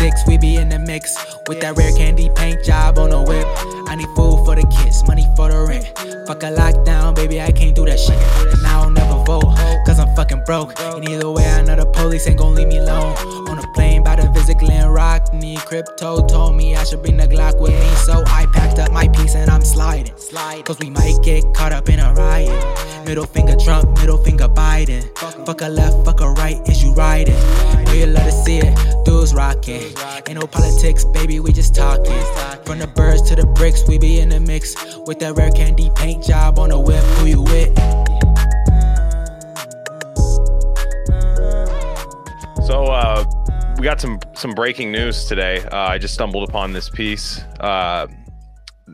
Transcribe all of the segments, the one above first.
six, we be in the mix with that rare candy paint job on the whip. I need food for the kids, money for the rent. Fuck a lockdown, baby, I can't do that shit. And I don't never vote, cause I'm fucking broke. And either way, I know the police ain't gon' leave me alone. On a plane, by to visit Glen Rock. Need crypto told me I should bring the Glock with me. So I packed up my piece and I'm sliding. Cause we might get caught up in a riot. Middle finger Trump, middle finger Biden. Fuck a left, fuck a right, is you riding? Know you love to see it, dudes rocking. Ain't no politics, baby, we just talking. From the birds to the bricks, we be in the mix. With that rare candy paint job on the whip, who you with? So uh, we got some some breaking news today. Uh, I just stumbled upon this piece. Uh,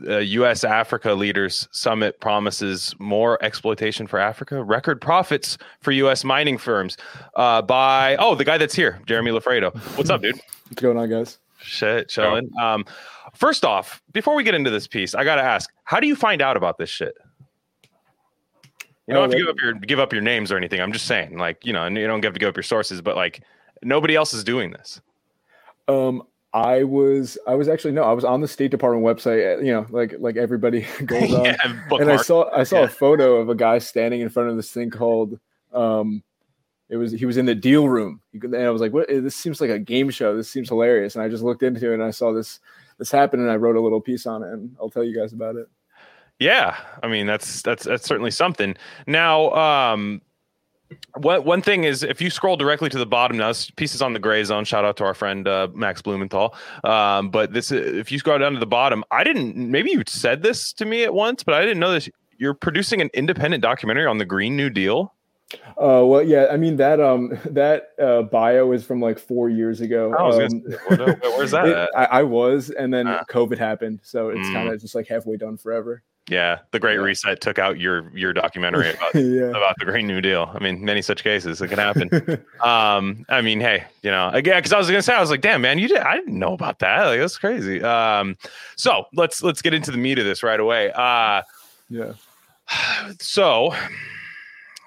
the U.S. Africa Leaders Summit promises more exploitation for Africa, record profits for U.S. mining firms. Uh, by oh, the guy that's here, Jeremy Loffredo. What's up, dude? What's going on, guys? Shit, chilling. Um, first off, before we get into this piece, I gotta ask, how do you find out about this shit? You don't have to give up your give up your names or anything. I'm just saying, like, you know, you don't have to give up your sources, but like, nobody else is doing this. Um, I was I was actually no, I was on the State Department website, uh, you know, like like everybody goes on, Yeah, and I saw I saw Yeah. a photo of a guy standing in front of this thing called, um, it was he was in the deal room, and I was like, what? This seems like a game show. This seems hilarious, and I just looked into it and I saw this this happen, and I wrote a little piece on it, and I'll tell you guys about it. Yeah, I mean that's that's that's certainly something. Now, um, what one thing is if you scroll directly to the bottom now, this piece is on the gray zone. Shout out to our friend uh, Max Blumenthal. Um, but this, if you scroll down to the bottom, I didn't. Maybe you said this to me at once, but I didn't know this. You're producing an independent documentary on the Green New Deal. Uh, well, yeah, I mean that um that uh, bio is from like four years ago. I was Um, say, where- where- where's that it- at? I, I was, and then Ah. COVID happened, so it's Mm. kind of just like halfway done forever. Yeah, the Great Yeah. Reset took out your your documentary about yeah. about the Green New Deal. I mean, many such cases it can happen. um i mean hey you know again because i was gonna say i was like damn man you did i didn't know about that like that's crazy um so let's let's get into the meat of this right away uh yeah. so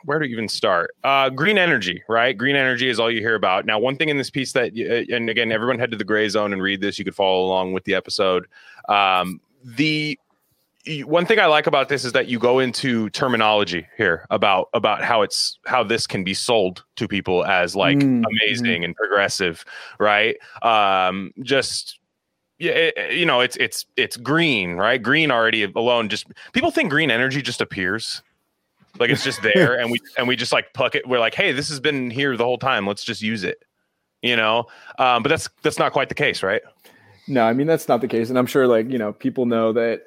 where do to even start uh green energy right green energy is all you hear about now one thing in this piece that and again everyone head to the gray zone and read this you could follow along with the episode um the one thing I like about this is that you go into terminology here about about how it's how this can be sold to people as like Mm, amazing and progressive, right? Um, just yeah, it- you know, it's it's it's green, right? Green already alone. Just people think green energy just appears, like it's just there, and we and we just like pluck it. We're like, hey, this has been here the whole time. Let's just use it, you know. Um, but that's that's not quite the case, right? No, I mean that's not the case, and I'm sure like you know people know that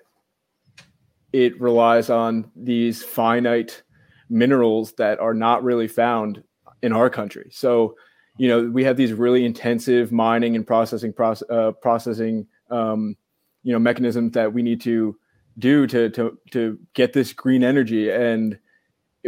it relies on these finite minerals that are not really found in our country. So you know we have these really intensive mining and processing process uh, processing um, you know mechanisms that we need to do to to to get this green energy. And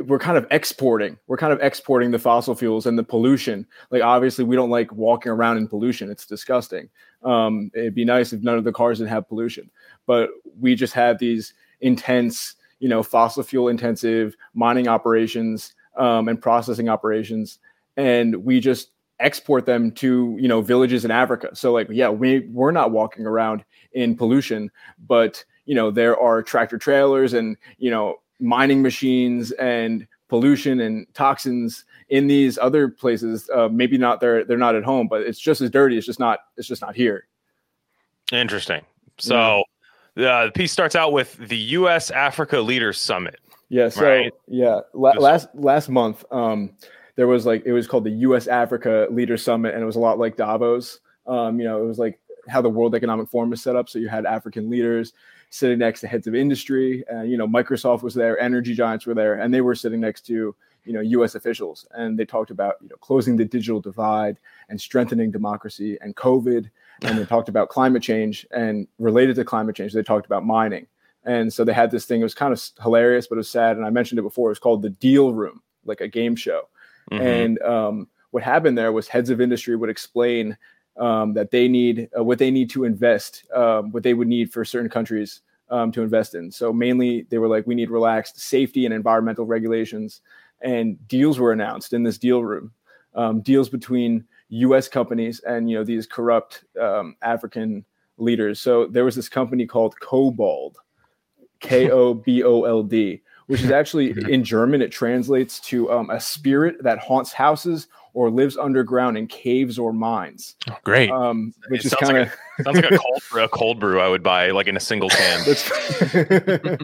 we're kind of exporting we're kind of exporting the fossil fuels and the pollution. Like obviously we don't like walking around in pollution. It's disgusting. Um, it'd be nice if none of the cars didn't have pollution. But we just have these intense you know fossil fuel intensive mining operations um, and processing operations. And we just export them to you know villages in africa. So like yeah we we're not walking around in pollution but you know there are tractor trailers and you know mining machines and pollution and toxins in these other places. Uh, maybe not they're they're not at home but it's just as dirty. It's just not it's just not here. Interesting. So uh, the piece starts out with the U.S. Africa Leaders Summit. Yeah. So Right. yeah, la- last last month, um, there was like it was called the U.S. Africa Leaders Summit, and it was a lot like Davos. Um, you know, it was like how the World Economic Forum is set up. So you had African leaders sitting next to heads of industry, and you know, Microsoft was there, energy giants were there, and they were sitting next to you know U.S. officials, and they talked about you know closing the digital divide and strengthening democracy and COVID, and they talked about climate change, and related to climate change, they talked about mining. And so they had this thing. It was kind of hilarious, but it was sad. And I mentioned it before. It was called the Deal Room, like a game show. Mhm. And um, what happened there was heads of industry would explain um, that they need uh, what they need to invest, um, what they would need for certain countries um, to invest in. So mainly, they were like, we need relaxed safety and environmental regulations. And deals were announced in this deal room. Um, deals between U.S. companies and you know these corrupt um, African leaders. So there was this company called Kobold, K O B O L D, which is actually in German. It translates to um, a spirit that haunts houses or lives underground in caves or mines. Oh, great. Um, which It is sounds kind like of Sounds like a cold a cold brew I would buy like in a single can.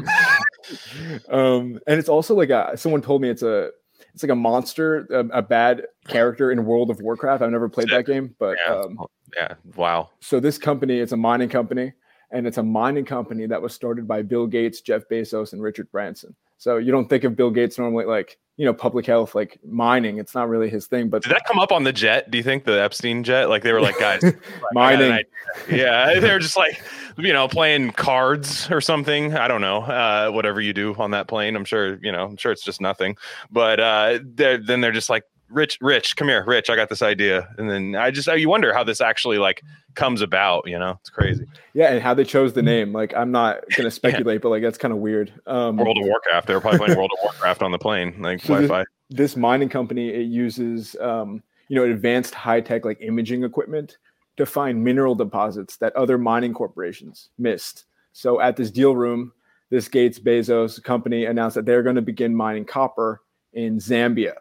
um, and it's also like a, someone told me it's a it's like a monster, a, a bad character in World of Warcraft. I've never played that game, but Yeah. um, yeah. Wow. so this company, it's a mining company, and it's a mining company that was started by Bill Gates, Jeff Bezos, and Richard Branson. So you don't think of Bill Gates normally like you know public health, like mining. It's not really his thing, but Did that come up on the jet? Do you think the Epstein jet? Like they were like, guys, mining. Yeah, they were just like, you know, playing cards or something. I don't know, uh, whatever you do on that plane. I'm sure, you know, I'm sure it's just nothing. But uh, they're, then they're just like, Rich, Rich, come here, Rich. I got this idea, and then I just, you wonder how this actually like comes about. You know, it's crazy. Yeah, and how they chose the name. Like I'm not gonna speculate, but like that's kind of weird. Um, World of Warcraft. They were probably playing World of Warcraft on the plane, like So Wi-Fi. this mining company it uses um, you know advanced high tech like imaging equipment to find mineral deposits that other mining corporations missed. So at this deal room, this Gates Bezos company announced that they're going to begin mining copper in Zambia.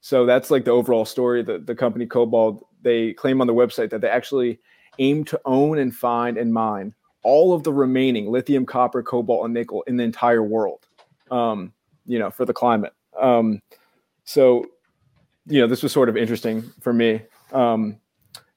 So that's like the overall story. The the company Kobold they claim on their website that they actually aim to own and find and mine all of the remaining lithium, copper, cobalt, and nickel in the entire world. Um, you know, for the climate. Um, so, you know, this was sort of interesting for me. Um,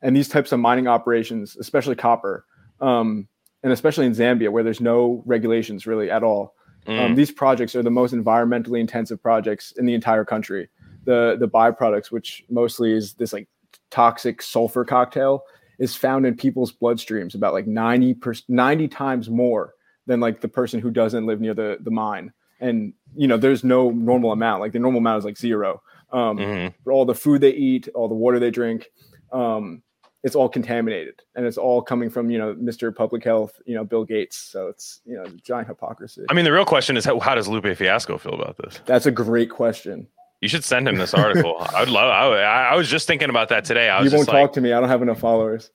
and these types of mining operations, especially copper, um, and especially in Zambia, where there's no regulations really at all, Mm. um, these projects are the most environmentally intensive projects in the entire country. The the byproducts, which mostly is this like toxic sulfur cocktail, is found in people's bloodstreams about like 90 per, 90 times more than like the person who doesn't live near the the mine. And you know, there's no normal amount. Like the normal amount is like zero. Um, Mhm. for all the food they eat, all the water they drink, um, it's all contaminated, and it's all coming from you know Mr. Public Health, you know Bill Gates. So it's you know giant hypocrisy. I mean, the real question is how, how does Lupe Fiasco feel about this? That's a great question. You should send him this article. I would love. I, would- I was just thinking about that today. I was You won't like, talk to me. I don't have enough followers.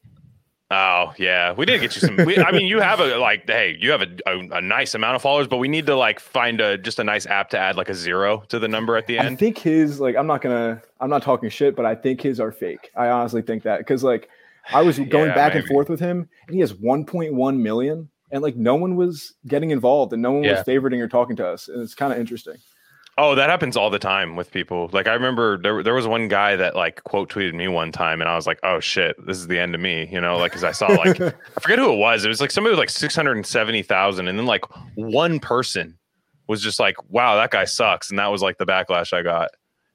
oh yeah, we did get you some. We, I mean, you have a like, hey, you have a, a, a nice amount of followers, but we need to like find a just a nice app to add like a zero to the number at the end. I think his like I'm not gonna I'm not talking shit, but I think his are fake. I honestly think that because like I was going Yeah, back and forth with him, and he has 1.1 million, and like no one was getting involved, and no one Yeah. was favoriting or talking to us, and it's kind of interesting. Oh, that happens all the time with people. Like I remember there there was one guy that like quote tweeted me one time, and I was like, oh shit, this is the end of me. You know, like because I saw like I forget who it was. It was like somebody with like six hundred and seventy thousand, and then like one person was just like, "Wow, that guy sucks," and that was like the backlash I got.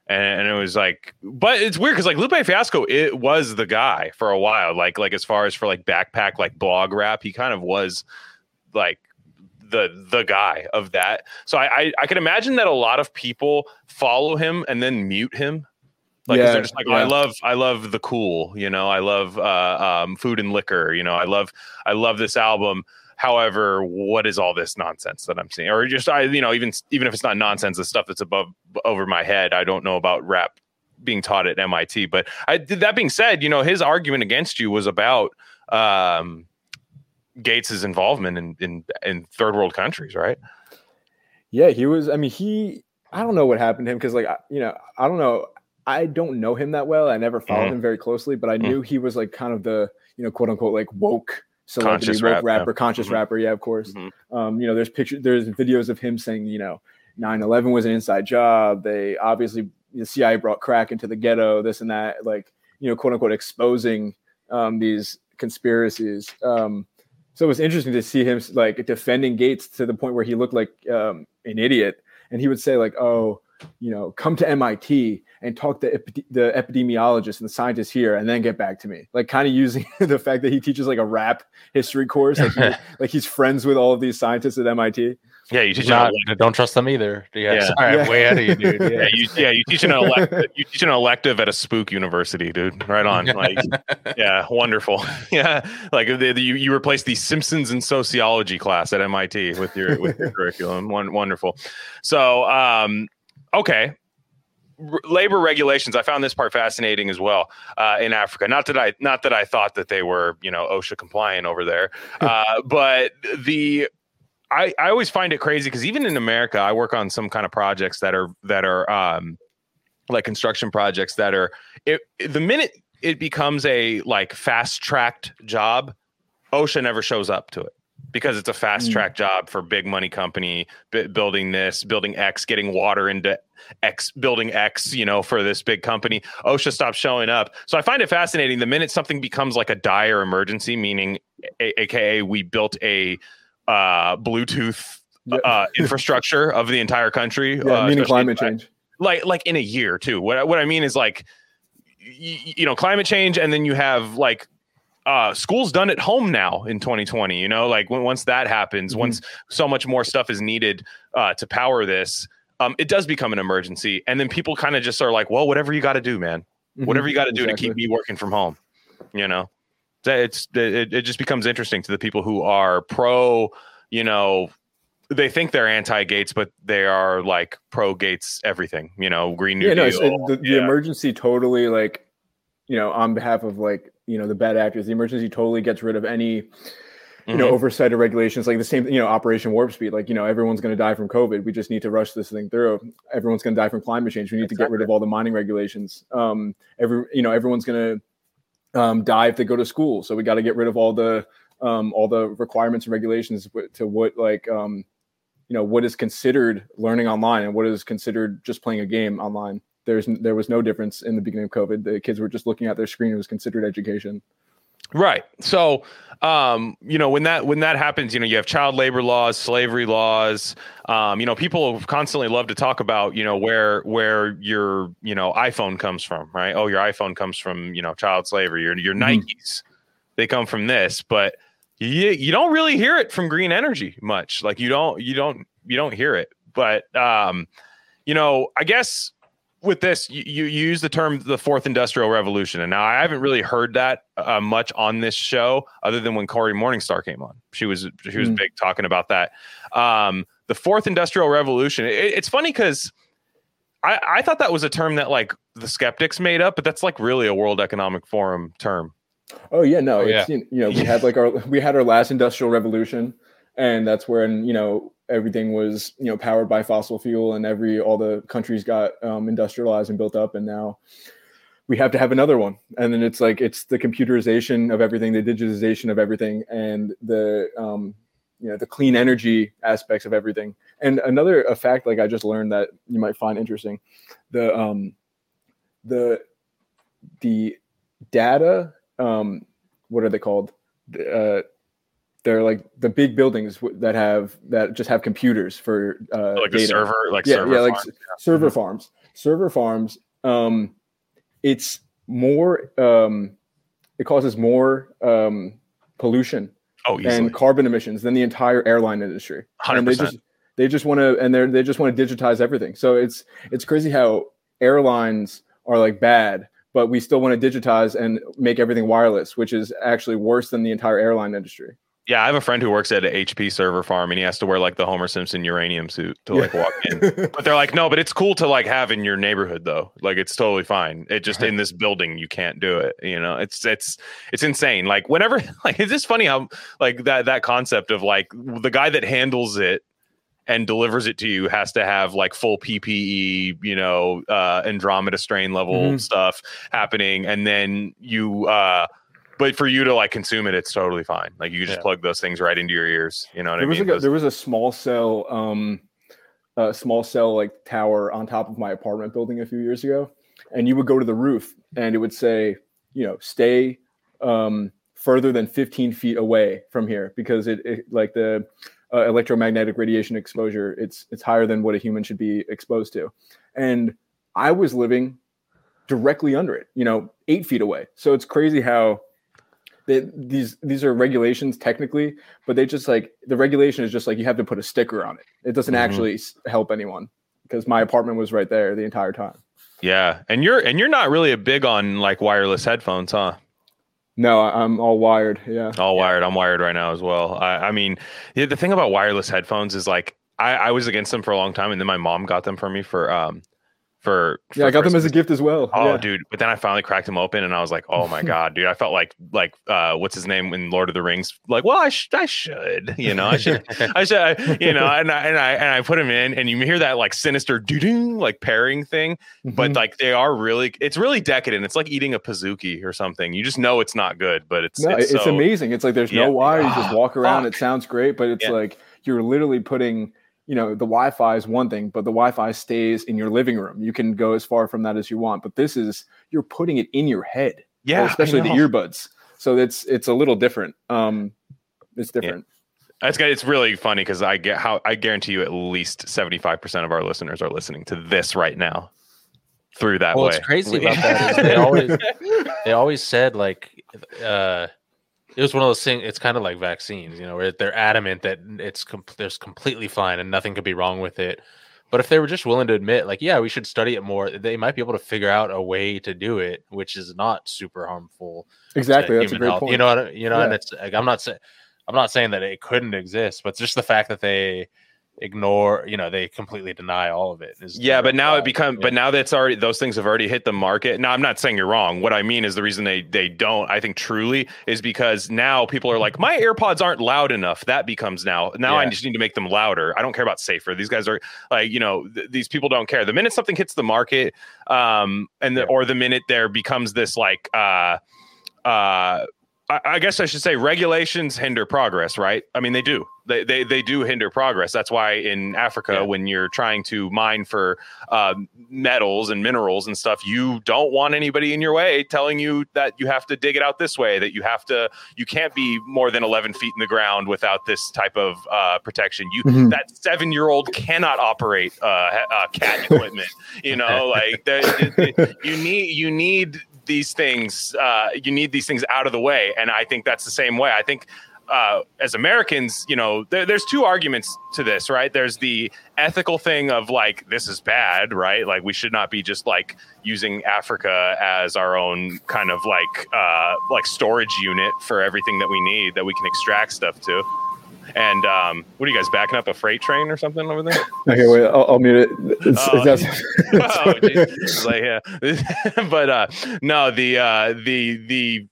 And, and it was like, but it's weird because like Lupe Fiasco, it was the guy for a while. Like like as far as for like backpack like blog rap, he kind of was like the the guy of that. So I I, I can imagine that a lot of people follow him and then mute him. Like Yeah, they're just like, oh, I love I love the cool, you know, I love uh, um, food and liquor, you know, I love I love this album. However, what is all this nonsense that I'm seeing? Or just I, you know, even even if it's not nonsense, the stuff that's above over my head, I don't know about rap being taught at MIT. But I that being said, you know, his argument against you was about um Gates's involvement in in, in third world countries, right? Yeah, he was. I mean, he. I don't know what happened to him because, like, you know, I don't know. I don't know him that well. I never followed Mhm. him very closely, but I Mhm. knew he was like kind of the, you know, quote unquote, like woke celebrity, Conscious woke rap, yeah. rapper, conscious Mhm. rapper. Yeah, of course. Mhm. Um, you know, there's pictures, there's videos of him saying, you know, 9/11 was an inside job. They obviously the CIA brought crack into the ghetto, this and that, like, you know, quote unquote, exposing um, these conspiracies. Um, so it was interesting to see him like defending Gates to the point where he looked like um, an idiot, and he would say like, "Oh, you know, come to MIT and talk to epi- the epidemiologists and the scientists here, and then get back to me." Like, kind of using the fact that he teaches like a rap history course, like, he- like he's friends with all of these scientists at MIT. Yeah, you teach Not, an don't trust them either. Yeah, Yeah. sorry, Yeah. I'm way ahead of you, dude. yeah, you yeah, you teach an elective you teach an elective at a spook university, dude. Right on. Like yeah, wonderful. Yeah. Like the, the- you you replace the Simpsons and sociology class at MIT with your with your curriculum. One wonderful. So um okay. labor regulations. I found this part fascinating as well uh, in Africa. Not that I not that I thought that they were you know OSHA compliant over there, uh, but the I, I always find it crazy because even in America, I work on some kind of projects that are that are um, like construction projects that are it, the minute it becomes a like fast tracked job, OSHA never shows up to it because it's a fast track job for big money company b- building this, building X, getting water into X, building X, you know, for this big company. OSHA stops showing up. So I find it fascinating. The minute something becomes like a dire emergency, meaning a- AKA we built a uh, Bluetooth Yep. uh, infrastructure of the entire country, Yeah, uh, meaning climate change. like like in a year too. What I- what I mean is like y- you know climate change, and then you have like uh school's done at home now in 2020. You know, like when, once that happens, Mhm. once so much more stuff is needed uh, to power this. Um, it does become an emergency, and then people kind of just are like, "Well, whatever you got to do, man. Whatever you got to do to keep me working from home." You know, it's it, it just becomes interesting to the people who are pro. You know, they think they're anti Gates, but they are like pro Gates everything. You know, Green New yeah, no, Deal. it's- it- the, the emergency totally like, you know, on behalf of like, you know, the bad actors, the emergency totally gets rid of any, you know, Mhm. oversight of regulations. Like the same, you know, Operation Warp Speed. Like, you know, everyone's going to die from COVID. We just need to rush this thing through. Everyone's going to die from climate change. We need to get rid of all the mining regulations. Um, every, you know, everyone's going to um, die if they go to school. So we got to get rid of all the, um, all the requirements and regulations to what like, um, you know, what is considered learning online and what is considered just playing a game online there's there was no difference in the beginning of COVID. The kids were just looking at their screen. It was considered education. Right. So, um, you know, when that when that happens, you know, you have child labor laws, slavery laws. Um, you know, people constantly love to talk about, you know, where where your you know iPhone comes from, right? Oh, your iPhone comes from you know child slavery. Your your Mhm. Nikes, they come from this, but you you don't really hear it from green energy much. Like you don't you don't you don't hear it. But um, you know, I guess with this, you, you use the term the fourth industrial revolution. And now I haven't really heard that uh, much on this show other than when Cory Morningstar came on. She was, she was Mm. big talking about that. Um, the fourth industrial revolution. It, it's funny because I, I thought that was a term that like the skeptics made up, but that's like really a World Economic Forum term. Oh yeah, no, Oh, it's you know we had like our we had our last industrial revolution, and that's when you know everything was you know powered by fossil fuel, and every all the countries got um, industrialized and built up, and now we have to have another one, and then it's like it's the computerization of everything, the digitization of everything, and the um, you know the clean energy aspects of everything. And another a fact like I just learned that you might find interesting, the um, the the data um what are they called uh they're like the big buildings that have that just have computers for uh Like the data. server, like yeah server yeah like farm. s- server Mhm. farms server farms um it's more um it causes more um pollution Oh, easily. and carbon emissions than the entire airline industry and they 100%. just they just want to and they they just want to digitize everything so it's it's crazy how airlines are like bad but we still want to digitize and make everything wireless which is actually worse than the entire airline industry Yeah, I have a friend who works at an HP server farm, and he has to wear like the Homer Simpson uranium suit to like walk in. But they're like, no, but it's cool to like have in your neighborhood though. Like it's totally fine. It just in this building you can't do it. You know, it's it's it's insane. Like whenever like it's just funny how like that that concept of like the guy that handles it and delivers it to you has to have like full PPE, you know, uh Andromeda strain level Mhm. stuff happening, and then you uh but for you to like consume it, it's totally fine. Like you just Yeah. plug those things right into your ears. You know what there I was mean? like a, there was a small cell um a small cell like tower on top of my apartment building a few years ago and you would go to the roof and it would say you know stay um further than 15 feet away from here because it, it like the uh, electromagnetic radiation exposure it's it's higher than what a human should be exposed to and i was living directly under it you know eight feet away so it's crazy how they, these these are regulations technically but they just like the regulation is just like you have to put a sticker on it it doesn't Mhm. actually help anyone because my apartment was right there the entire time yeah, and you're and you're not really a big on like wireless headphones, huh? no i'm all wired yeah All wired. I'm wired right now as well. I, I mean, the thing about wireless headphones is like I, I was against them for a long time, and then my mom got them for me for um for, Yeah, I got them as a gift as well. Oh, yeah. dude! But then I finally cracked them open, and I was like, "Oh my god, dude!" I felt like like uh, what's his name in Lord of the Rings? Like, well, I, sh- I should, you know, I should, I should, I- you know, and I and I and I put them in, and you hear that like sinister doo doo like pairing thing, but Mhm. like they are really, it's really decadent. It's like eating a pizookie or something. You just know it's not good, but it's no, it's, it's, so- amazing. It's like there's Yeah. no wire. You just Ah, walk around. fuck. It sounds great, but it's Yeah. like you're literally putting, you know, the Wi-Fi is one thing, but the Wi-Fi stays in your living room. You can go as far from that as you want, but this is you're putting it in your head. Yeah, especially the earbuds. So it's it's a little different. Um, it's different. It's got- it's really funny because I get how I guarantee you at least seventy five percent of our listeners are listening to this right now through that Well, way. what's crazy about that is they always they always said like uh it was one of those things it's kind of like vaccines you know where they're adamant that it's com- there's completely fine and nothing could be wrong with it but if they were just willing to admit like yeah we should study it more they might be able to figure out a way to do it which is not super harmful Exactly. That's a great health. point. you know what you know and it's like i'm not saying i'm not saying that it couldn't exist but just the fact that they ignore you know they completely deny all of it Yeah, but now it become Yeah. but now that's already those things have already hit the market. Now I'm not saying you're wrong. What I mean is the reason they they don't, I think truly, is because now people are like, my AirPods aren't loud enough. That becomes now. Now I just need to make them louder. I don't care about safer. These guys are like, you know, th- these people don't care. The minute something hits the market, um, and the, Yeah. or the minute there becomes this like uh uh I, I guess I should say regulations hinder progress, right? I mean, they do. They they they do hinder progress. That's why in Africa, Yeah. when you're trying to mine for uh, metals and minerals and stuff, you don't want anybody in your way telling you that you have to dig it out this way. That you have to, you can't be more than 11 feet in the ground without this type of uh, protection. You Mhm. that seven year old cannot operate uh, uh, cat equipment. You know, like you need you need these things. Uh, you need these things out of the way, and I think that's the same way. I think. Uh, as Americans, you know, there, there's two arguments to this, right? There's the ethical thing of like, this is bad, right? Like, we should not be just like using Africa as our own kind of like, uh, like storage unit for everything that we need that we can extract stuff to. And um, what are you guys backing up a freight train or something over there? Okay, wait. I'll, I'll mute it. It's, Oh. it's- oh, like, yeah. but uh, no, the uh, the the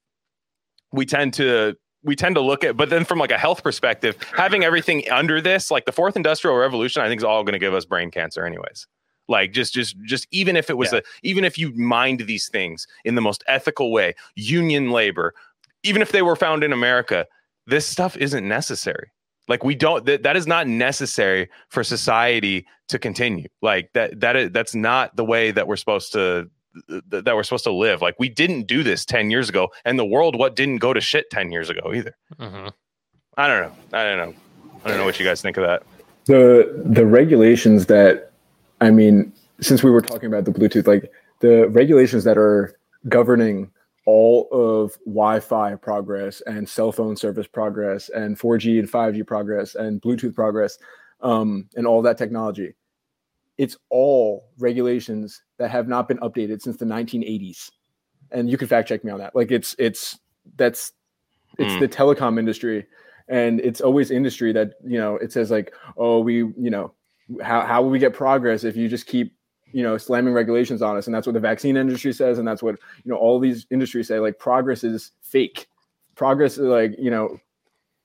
we tend to we tend to look at, but then from like a health perspective, having everything under this, like the fourth industrial revolution, I think is all going to give us brain cancer, anyways. Like just just just even if it was Yeah. a even if you mined these things in the most ethical way, union labor, even if they were found in America, this stuff isn't necessary. Like we don't that, that is not necessary for society to continue. Like that that is that's not the way that we're supposed to th- that we're supposed to live. Like we didn't do this 10 years ago and the world what didn't go to shit 10 years ago either. Mhm. I don't know. I don't know. I don't know what you guys think of that. the the regulations that I mean, since we were talking about the Bluetooth, like the regulations that are governing all of Wi-Fi progress and cell phone service progress and 4G and 5G progress and Bluetooth progress um, and all that technology, it's all regulations that have not been updated since the 1980s. And you can fact check me on that. Like it's it's that's it's Mm. the telecom industry and it's always industry that you know it says like oh we you know how, how will we get progress if you just keep you know slamming regulations on us and that's what the vaccine industry says and that's what you know all these industries say like progress is fake progress is like you know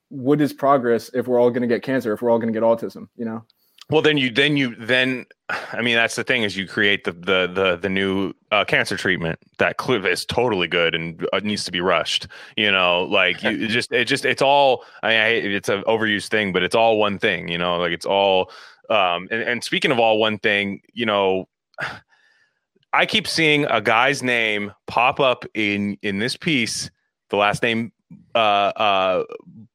what is progress if we're all going to get cancer if we're all going to get autism you know Well, then you then you then I mean that's the thing is you create the the the the new uh, cancer treatment that is totally good and uh, needs to be rushed. You know, like you it just it just it's all I mean, I, it's an overused thing, but it's all one thing. You know, like it's all. Um, and, and speaking of all one thing, you know, I keep seeing a guy's name pop up in in this piece. The last name uh uh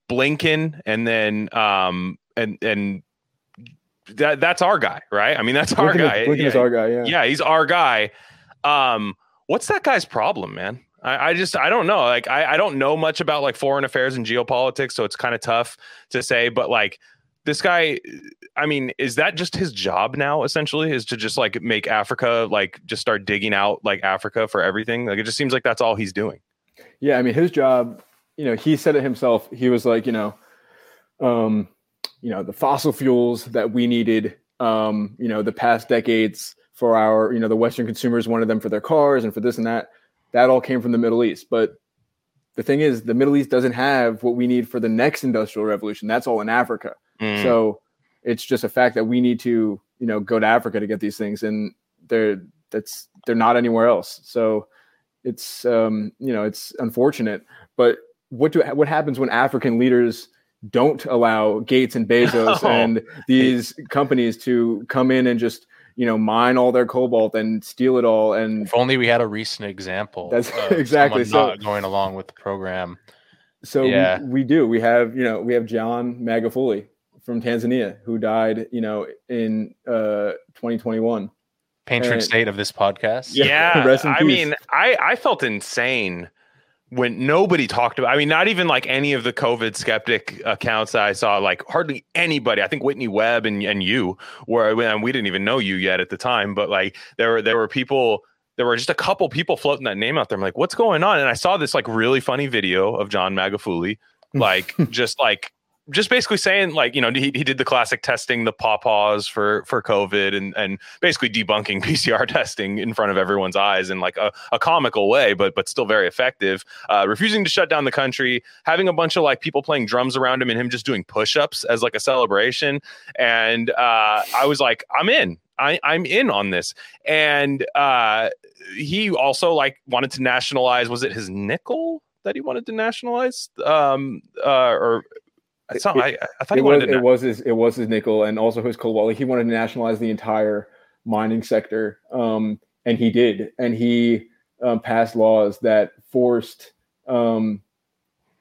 Blinken, and then um and and that that's our guy, right? I mean, that's our Blinken is- guy. Blinken yeah, is our guy yeah yeah, he's our guy. Um, what's that guy's problem, man? I, I just I don't know. Like I, I don't know much about like foreign affairs and geopolitics, so it's kind of tough to say. But like this guy, I mean, is that just his job now? Essentially, is to just like make Africa like just start digging out like Africa for everything. Like it just seems like that's all he's doing. Yeah, I mean, his job, you know, he said it himself. He was like, you know, um, you know, the fossil fuels that we needed, um, you know, the past decades for our, you know, the Western consumers wanted them for their cars and for this and that. That all came from the Middle East. But the thing is, the Middle East doesn't have what we need for the next industrial revolution. That's all in Africa. Mm. So it's just a fact that we need to, you know, go to Africa to get these things, and they're that's they're not anywhere else. So it's um, you know it's unfortunate, but what do what happens when African leaders don't allow Gates and Bezos No. and these companies to come in and just you know mine all their cobalt and steal it all and If only we had a recent example. That's- exactly, so- not going along with the program. So Yeah. we, we do. We have, you know, we have John Magufuli from Tanzania who died, you know, in uh 2021. Patron And- state of this podcast. Yeah, yeah i peace. mean i i felt insane when nobody talked about i mean not even like any of the covid skeptic accounts i saw like hardly anybody i think whitney webb and, and you were and we didn't even know you yet at the time but like there were there were people there were just a couple people floating that name out there i'm like what's going on and i saw this like really funny video of john magufuli like just like just basically saying like you know he, he did the classic testing the pawpaws for for covid and and basically debunking pcr testing in front of everyone's eyes in like a, a comical way but but still very effective uh, refusing to shut down the country having a bunch of like people playing drums around him and him just doing push-ups as like a celebration and uh, i was like i'm in I, I'm in on this, and uh, he also like wanted to nationalize. Was it his nickel that he wanted to nationalize? Um, uh, or I thought, I, I thought It he was it was his it was his nickel and also his cobalt. Like, he wanted to nationalize the entire mining sector, um, and he did. And he um, passed laws that forced um,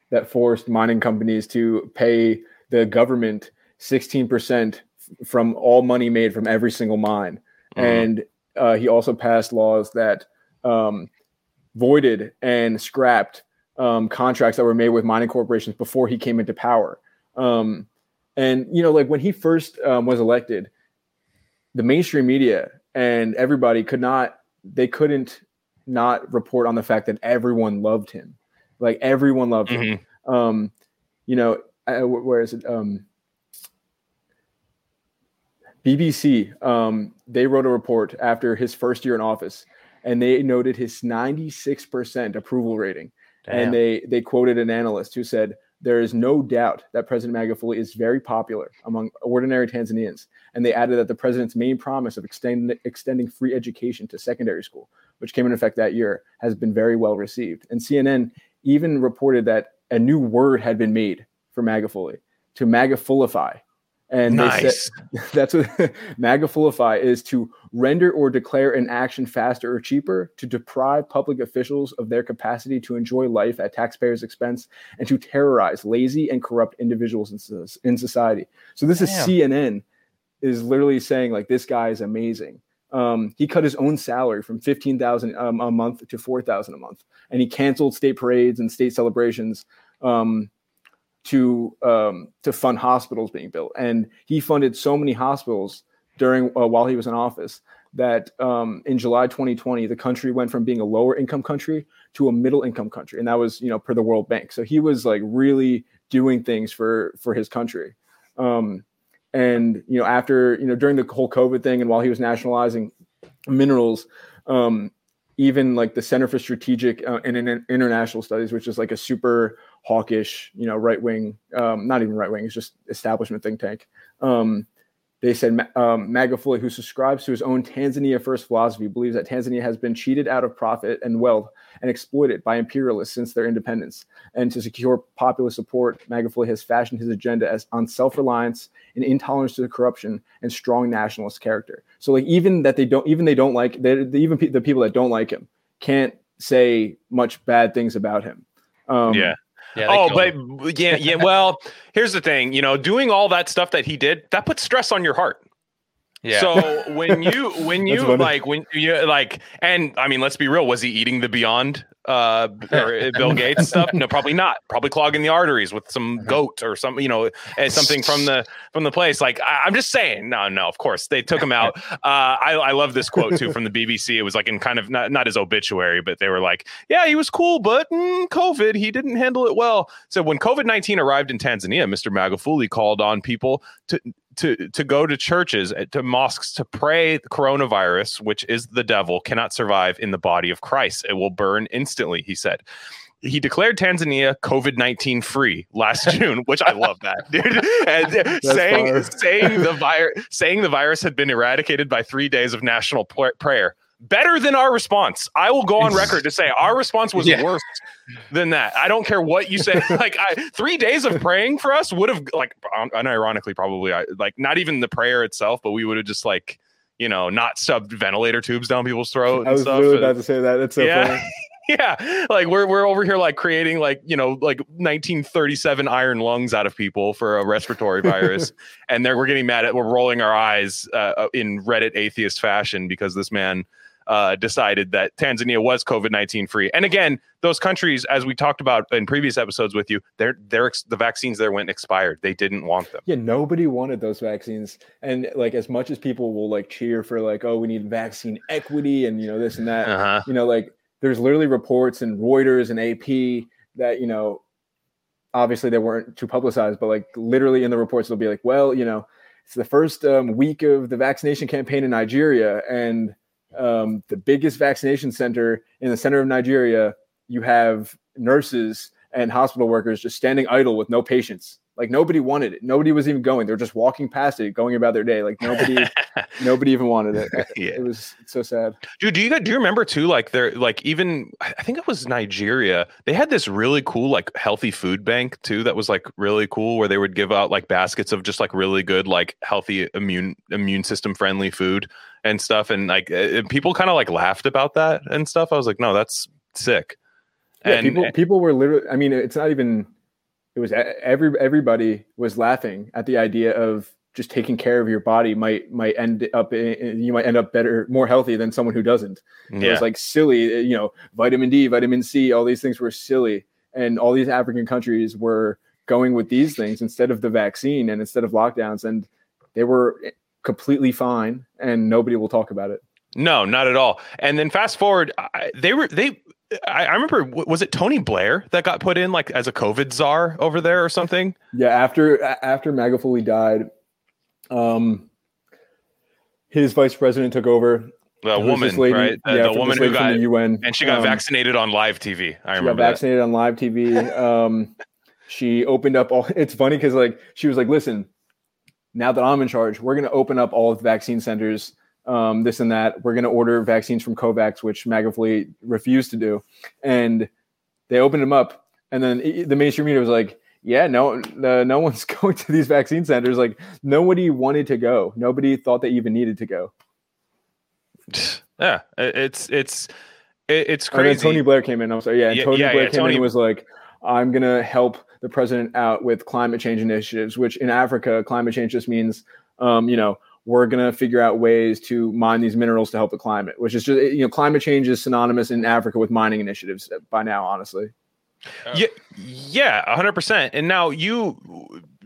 that forced mining companies to pay the government sixteen percent from all money made from every single mine. Mhm. and uh, he also passed laws that um, voided and scrapped um, contracts that were made with mining corporations before he came into power. Um, and you know, like when he first um, was elected, the mainstream media and everybody could not, they couldn't not report on the fact that everyone loved him, like everyone loved him Mhm. um, you know, wh- where is it? Um, BBC, um, they wrote a report after his first year in office, and they noted his 96% approval rating. Damn. And they they quoted an analyst who said, "There is no doubt that President Magufuli is very popular among ordinary Tanzanians." And they added that the president's main promise of extend, extending free education to secondary school, which came into effect that year, has been very well received. And CNN even reported that a new word had been made for Magufuli to Magufulify. And they said, that's what magufulify is to render or declare an action faster or cheaper, to deprive public officials of their capacity to enjoy life at taxpayers' expense, and to terrorize lazy and corrupt individuals in, in society. So this is CNN is literally saying like this guy is amazing. Um, he cut his own salary from fifteen thousand um, a month to four thousand a month, and he canceled state parades and state celebrations. Um, to um, to fund hospitals being built, and he funded so many hospitals during uh, while he was in office that um, in July 2020 the country went from being a lower income country to a middle income country, and that was you know per the World Bank. So he was like really doing things for for his country. Um, and you know after you know during the whole COVID thing, and while he was nationalizing minerals. Um, even like the Center for Strategic uh, and Inter- International Studies, which is like a super hawkish, you know, right wing, um, not even right wing, it's just establishment think tank. Um, they said um, who subscribes to his own Tanzania first philosophy, believes that Tanzania has been cheated out of profit and wealth and exploited by imperialists since their independence. And to secure popular support, Magufuli has fashioned his agenda as on self-reliance and intolerance to corruption and strong nationalist character. So, like, even that they don't, even they don't like, they, they- even pe- the people that don't like him can't say much bad things about him. Um, Yeah. Yeah, oh, killed him. but yeah, yeah. Well, here's the thing. You know, doing all that stuff that he did, that puts stress on your heart. yeah. So when you when you like when you like and I mean let's be real was he eating the beyond uh or Bill Gates stuff? No probably not. Probably clogging the arteries with some goat or some you know something from the from the place. Like I, I'm just saying. No no of course. They took him out. Uh I, I love this quote too from the BBC it was like in kind of not, not his obituary but they were like yeah he was cool but mm, COVID he didn't handle it well. So when COVID-19 arrived in Tanzania Mr. Magufuli called on people to to to go to churches uh, to mosques to pray the coronavirus which is the devil cannot survive in the body of christ it will burn instantly he said he declared Tanzania COVID nineteen free last June, which I love that, dude. And saying saying the virus saying the virus had been eradicated by three days of national prayer. Better than our response. I will go on record to say our response was yeah. worse than that. I don't care what you say. like I, three days of praying for us would have like unironically probably I, like not even the prayer itself, but we would have just like you know not sub ventilator tubes down people's throat. I was stuff. really about to say that. It's so yeah. funny. yeah like we're we're over here like creating like you know like 1937 iron lungs out of people for a respiratory virus and then we're getting mad at we're rolling our eyes uh, uh, in reddit atheist fashion because this man uh, decided that Tanzania was COVID nineteen free, and again, those countries, as we talked about in previous episodes with you, they're, they're the vaccines there went expired. They didn't want them. Yeah, nobody wanted those vaccines, and like as much as people will like cheer for like, oh, we need vaccine equity, and you know this and that, uh-huh. you know, like there's literally reports in Reuters and AP that you know obviously they weren't too publicized, but like literally in the reports they'll be like, well, you know, it's the first um, week of the vaccination campaign in Nigeria, and um, the biggest vaccination center in the center of Nigeria, you have nurses and hospital workers just standing idle with no patients. Like nobody wanted it. Nobody was even going. They were just walking past it, going about their day. Like nobody, nobody even wanted it. yeah. It was so sad. Dude, do you do you remember too? Like there, like even I think it was Nigeria. They had this really cool like healthy food bank too. That was like really cool, where they would give out like baskets of just like really good like healthy immune immune system friendly food and stuff. And like and people kind of like laughed about that and stuff. I was like, no, that's sick. Yeah, and, people people were literally. I mean, it's not even it was every everybody was laughing at the idea of just taking care of your body might might end up in, you might end up better more healthy than someone who doesn't. Yeah. it was like silly eh, you know vitamin d vitamin c all these things were silly. And all these african countries were going with these things instead of the vaccine and instead of lockdowns and they were eh, completely fine and nobody will talk about it. No not at all. And then fast forward they were they I, I, remember was it Tony Blair that got put in like as a COVID czar over there or something? Yeah, after after Magufuli died, um, his vice president took over. The woman, lady, right? The, yeah, the woman who got the UN, and she got um, vaccinated on live TV. I she remember got vaccinated that. on live TV. Um, she opened up all. It's funny because like she was like, "Listen, now that I'm in charge, we're going to open up all of the vaccine centers um, this and that. We're going to order vaccines from COVAX, which Magufuli refused to do. And they opened them up. And then the mainstream media was like, yeah, no, uh, no one's going to these vaccine centers. Like nobody wanted to go. Nobody thought they even needed to go. Yeah, it's it's it's crazy. And then Tony Blair came in. I'm sorry. Yeah, and Tony yeah, Blair yeah, came Tony... in and was like, "I'm gonna help the president out with climate change initiatives." Which in Africa, climate change just means, um, you know, we're going to figure out ways to mine these minerals to help the climate, which is just, you know, climate change is synonymous in Africa with mining initiatives by now, honestly. Yeah, yeah, hundred percent. And now you,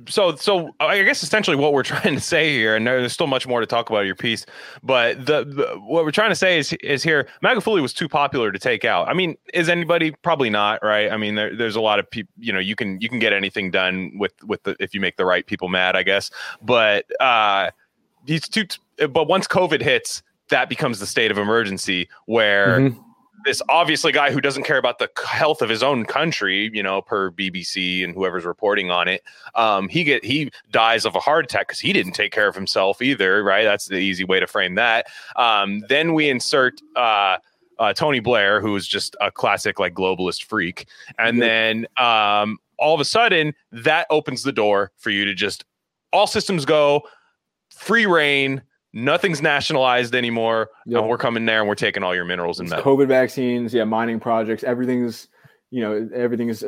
so so I guess essentially what we're trying to say here, and there's still much more to talk about your piece, but the, the what we're trying to say is is here, Magufuli was too popular to take out. I mean, is anybody probably not right? I mean, there, there's a lot of people, you know, you can you can get anything done with with the if you make the right people mad, I guess. But uh these two, but once COVID hits, that becomes the state of emergency where mm-hmm. this obviously guy who doesn't care about the health of his own country, you know, per BBC and whoever's reporting on it, um, he get he dies of a heart attack because he didn't take care of himself either, right? That's the easy way to frame that. Um, then we insert. Uh, uh, Tony Blair, who is just a classic like globalist freak, and yep. then um, all of a sudden that opens the door for you to just all systems go free reign. Nothing's nationalized anymore. Yep. And we're coming there and we're taking all your minerals and metal. COVID vaccines, yeah, mining projects, everything's, you know, everything is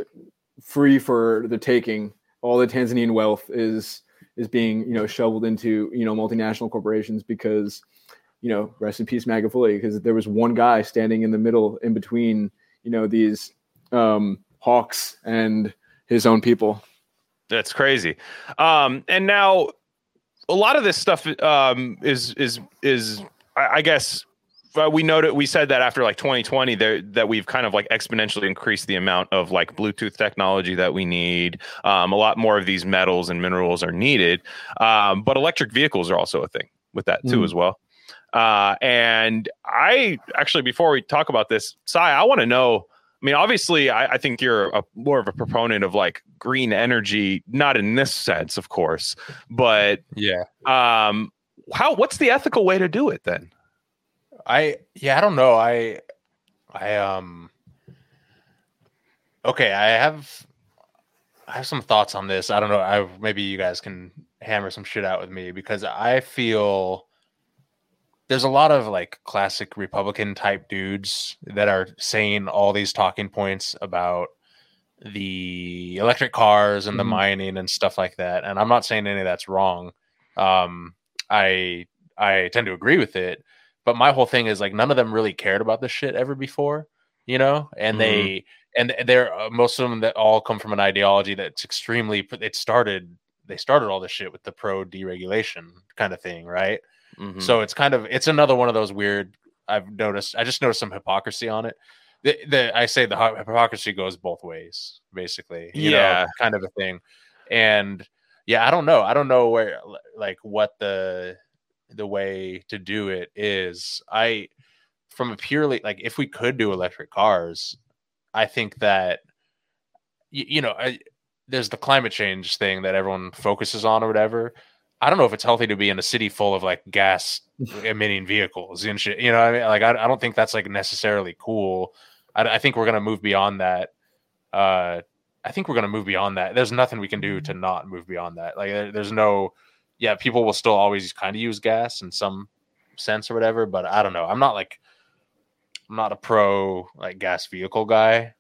free for the taking. All the Tanzanian wealth is is being, you know, shoveled into, you know, multinational corporations because, you know, rest in peace Magufuli, because there was one guy standing in the middle in between, you know, these um, hawks and his own people. That's crazy. Um, and now a lot of this stuff um, is is is I, I guess uh, we noted we said that after like 2020 there that we've kind of like exponentially increased the amount of like Bluetooth technology that we need. Um, a lot more of these metals and minerals are needed, um, but electric vehicles are also a thing with that too Mm. as well. Uh, and I actually, before we talk about this, Sai, I want to know. I mean, obviously, I, I think you're a, more of a proponent of like green energy, not in this sense, of course, but Yeah. um, how? What's the ethical way to do it then? I yeah, I don't know. I I um okay, I have I have some thoughts on this. I don't know. I maybe you guys can hammer some shit out with me because I feel there's a lot of like classic Republican type dudes that are saying all these talking points about the electric cars and the Mhm. mining and stuff like that. And I'm not saying any of that's wrong. Um, I I tend to agree with it, but my whole thing is like none of them really cared about this shit ever before, you know. And they and they're uh, most of them that all come from an ideology that's extremely. It started they started all this shit with the pro deregulation kind of thing, right? Mhm. So it's kind of it's another one of those weird. I've noticed. I just noticed some hypocrisy on it. The, the I say the hypocrisy goes both ways, basically. You know, Yeah. kind of a thing. And yeah, I don't know. I don't know where like what the the way to do it is. I from a purely like if we could do electric cars, I think that you, you know I, there's the climate change thing that everyone focuses on or whatever. I don't know if it's healthy to be in a city full of like gas emitting vehicles and shit. You know, what I mean, like I, I don't think that's like necessarily cool. I, I think we're gonna move beyond that. Uh, I think we're gonna move beyond that. There's nothing we can do to not move beyond that. Like there, there's no, yeah, people will still always kind of use gas in some sense or whatever. But I don't know. I'm not like, I'm not a pro like gas vehicle guy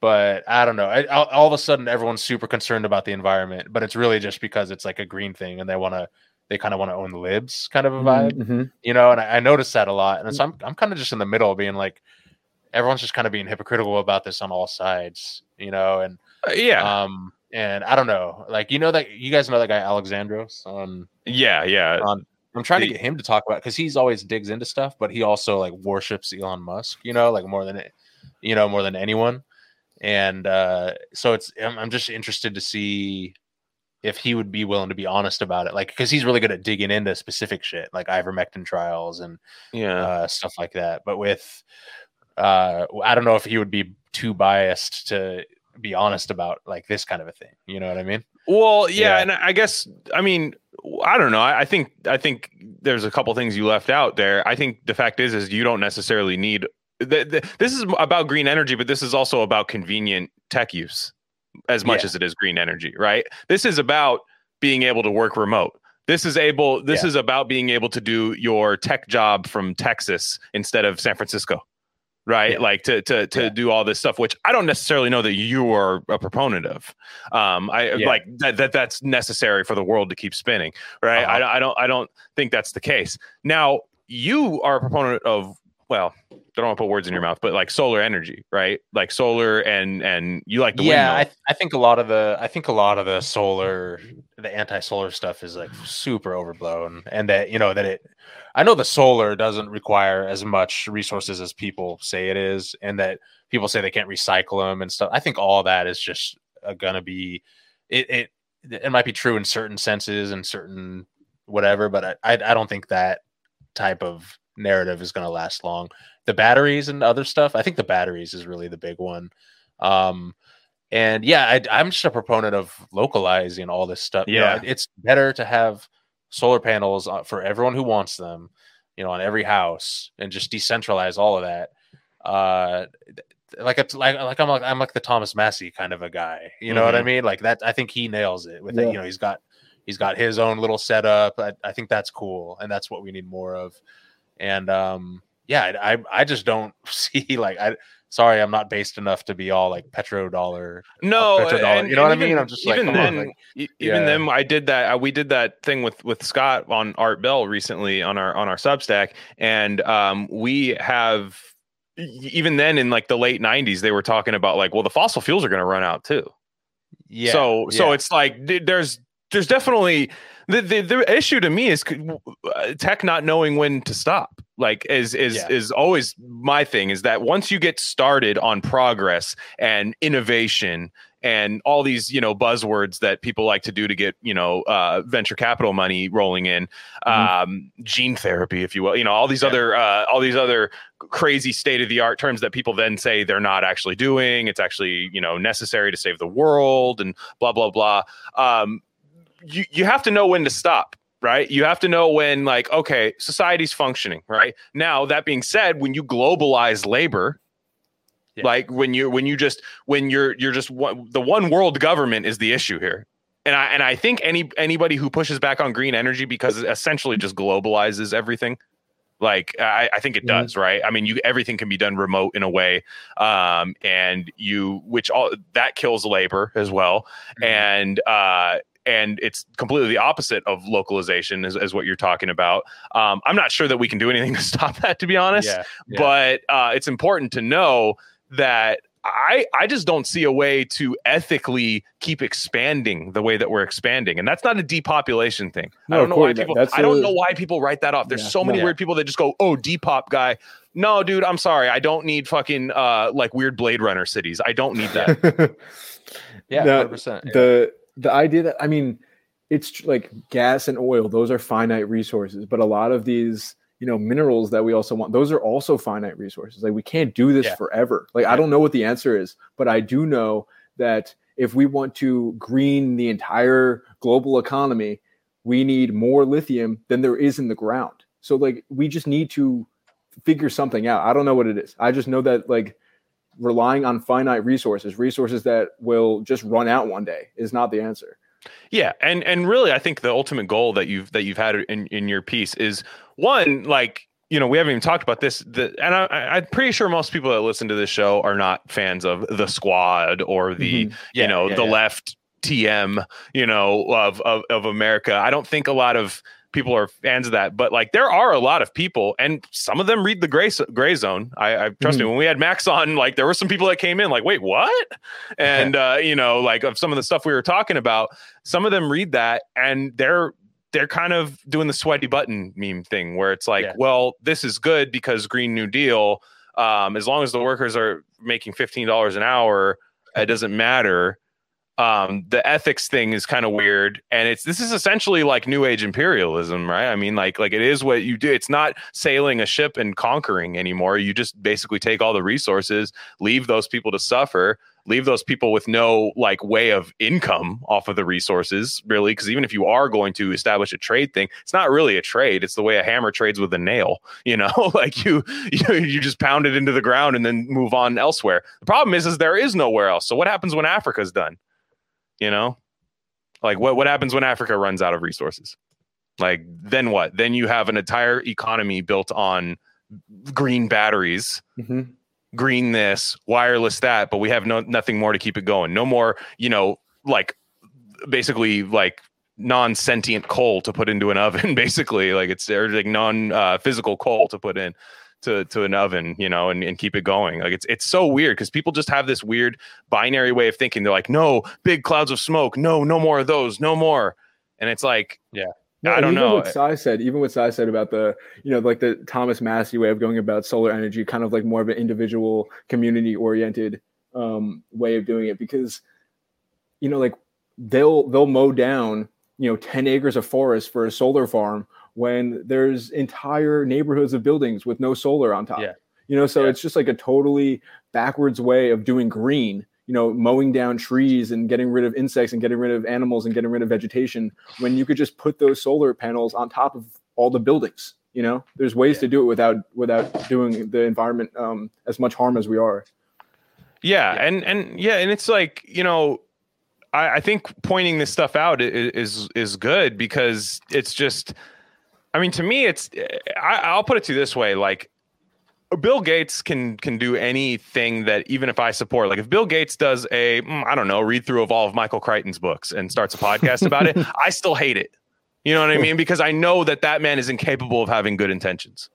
but I don't know. I, all, all of a sudden, everyone's super concerned about the environment, but it's really just because it's like a green thing, and they want to, they kind of want to own the libs, kind of a vibe, Mhm. you know. And I, I noticed that a lot, and so I'm, I'm kind of just in the middle, being like, everyone's just kind of being hypocritical about this on all sides, you know. And Uh, yeah, um, and I don't know, like you know that you guys know that guy Alexandros on yeah, yeah. on I'm trying The- to get him to talk about because he's always digs into stuff, but he also like worships Elon Musk, you know, like more than it, you know, more than anyone. And uh, so it's I'm, I'm just interested to see if he would be willing to be honest about it, like because he's really good at digging into specific shit, like ivermectin trials and yeah. uh, stuff like that. But with uh, I don't know if he would be too biased to be honest about like this kind of a thing. You know what I mean? Well, yeah, Yeah. and I guess I mean I don't know. I, I think I think there's a couple things you left out there. I think the fact is is you don't necessarily need. The, the, this is about green energy, but this is also about convenient tech use as much Yeah. as it is green energy, right? This is about being able to work remote. This is able. This Yeah. is about being able to do your tech job from Texas instead of San Francisco, right? Yeah. Like to to to do all this stuff, which I don't necessarily know that you are a proponent of. Um, I like that, that that's necessary for the world to keep spinning, right? Uh-huh. I, I don't I don't think that's the case. Now you are a proponent of well, don't want to put words in your mouth, but like solar energy, right? Like solar and and you like the yeah, I, th- I think a lot of the I think a lot of the solar the anti-solar stuff is like super overblown and that you know that it I know the solar doesn't require as much resources as people say it is and that people say they can't recycle them and stuff. I think all that is just uh, gonna be it it it might be true in certain senses and certain whatever, but I I, I don't think that type of narrative is going to last long. The batteries and other stuff, I think the batteries is really the big one. Um, and yeah, I, I'm just a proponent of localizing all this stuff. You know, Yeah. it's better to have solar panels uh, for everyone who wants them, you know, on every house, and just decentralize all of that. Uh, like it's like like I'm like I'm like the Thomas Massie kind of a guy. You know what I Mhm. mean? Like that. I think he nails it with it. You know, he's got he's got his own little setup. I, I think that's cool, and that's what we need more of. And um, yeah, I I, I just don't see like I. Sorry, I'm not based enough to be all like petrodollar. no, petrodollar, and- you know what and I mean? even- I'm just like, even on, then, like, e- even yeah. then, I did that. Uh, we did that thing with with Scott on Art Bell recently on our on our Substack, and um, we have even then in like the late '90s, they were talking about like, well, the fossil fuels are going to run out too. Yeah. so so it's like there's there's definitely the, the the issue to me is uh, tech not knowing when to stop like is is Yeah. is always my thing is that once you get started on progress and innovation and all these you know buzzwords that people like to do to get you know uh, venture capital money rolling in um, gene therapy if you will you know all these Yeah. other uh, all these other crazy state of the art terms that people then say they're not actually doing it's actually you know necessary to save the world and blah blah blah um, you you have to know when to stop right? You have to know when like okay society's functioning right? Now that being said when you globalize labor Yeah. like when you when you just when you're you're just one, the one world government is the issue here. And i and i think any anybody who pushes back on green energy because it essentially just globalizes everything like i, I think it Mhm. does right? I mean you everything can be done remote in a way um and you which all that kills labor as well. And uh and it's completely the opposite of localization is, is what you're talking about um i'm not sure that we can do anything to stop that to be honest Yeah. yeah. but uh it's important to know that I, I just don't see a way to ethically keep expanding the way that we're expanding, and that's not a depopulation thing. I don't know why people. that's I don't a- know why people write that off. There's Yeah, so many no. weird people that just go, "Oh, depop guy." No, dude, I'm sorry. I don't need fucking uh like weird Blade Runner cities. I don't need that. yeah, the- hundred percent. the the idea that I mean, it's like gas and oil; those are finite resources. But a lot of these, you know, minerals that we also want, those are also finite resources. Like we can't do this Yeah. forever. Like I don't know what the answer is, but I do know that if we want to green the entire global economy, we need more lithium than there is in the ground. So like we just need to figure something out. I don't know what it is. I just know that like relying on finite resources, resources that will just run out one day, is not the answer. Yeah, and and really, I think the ultimate goal that you've that you've had in in your piece is one like you know we haven't even talked about this. The, and I, I- I'm pretty sure most people that listen to this show are not fans of the Squad or the Mhm. you know yeah, the yeah. left TM you know of, of of America. I don't think a lot of people are fans of that, but like there are a lot of people, and some of them read the gray gray zone. I, I trust me. When we had Max on, like there were some people that came in like, wait, what? And uh, you know, like of some of the stuff we were talking about, some of them read that and they're they're kind of doing the sweaty button meme thing where it's like, Yeah. well, this is good because Green New Deal. Um, as long as the workers are making fifteen dollars an hour, it doesn't matter. Um, the ethics thing is kind of weird, and it's this is essentially like New Age imperialism, right? I mean, like like it is what you do. It's not sailing a ship and conquering anymore. You just basically take all the resources, leave those people to suffer, leave those people with no like way of income off of the resources really because even if you are going to establish a trade thing it's not really a trade it's the way a hammer trades with a nail you know like you you, you just pound it into the ground and then move on elsewhere the problem is is there is nowhere else so what happens when africa's done you know like what what happens when africa runs out of resources like then what then you have an entire economy built on green batteries Mhm. green this, wireless that, but we have no nothing more to keep it going. No more, you know, like basically like non-sentient coal to put into an oven, basically. Like it's or like non uh, physical coal to put in to to an oven, you know, and, and keep it going. Like it's it's so weird because people just have this weird binary way of thinking. They're like, no, big clouds of smoke, no, no more of those, no more. And it's like, yeah. No, I don't even know. What Sai said, even what Sai said about the, you know, like the Thomas Massie way of going about solar energy, kind of like more of an individual, community-oriented um, way of doing it, because, you know, like they'll they'll mow down, you know, ten acres of forest for a solar farm when there's entire neighborhoods of buildings with no solar on top. Yeah. You know, so Yeah. it's just like a totally backwards way of doing green. You know, mowing down trees and getting rid of insects and getting rid of animals and getting rid of vegetation when you could just put those solar panels on top of all the buildings you know there's ways Yeah. to do it without without doing the environment um, as much harm as we are Yeah, Yeah. and and yeah, and it's like you know, I, I think pointing this stuff out is is good because it's just, I mean, to me, it's I, I'll put it to you this way, like. Bill Gates can can do anything that even if I support, like if Bill Gates does a mm, don't know read through of all of Michael Crichton's books and starts a podcast about it, I still hate it. You know what I mean? Because I know that that man is incapable of having good intentions.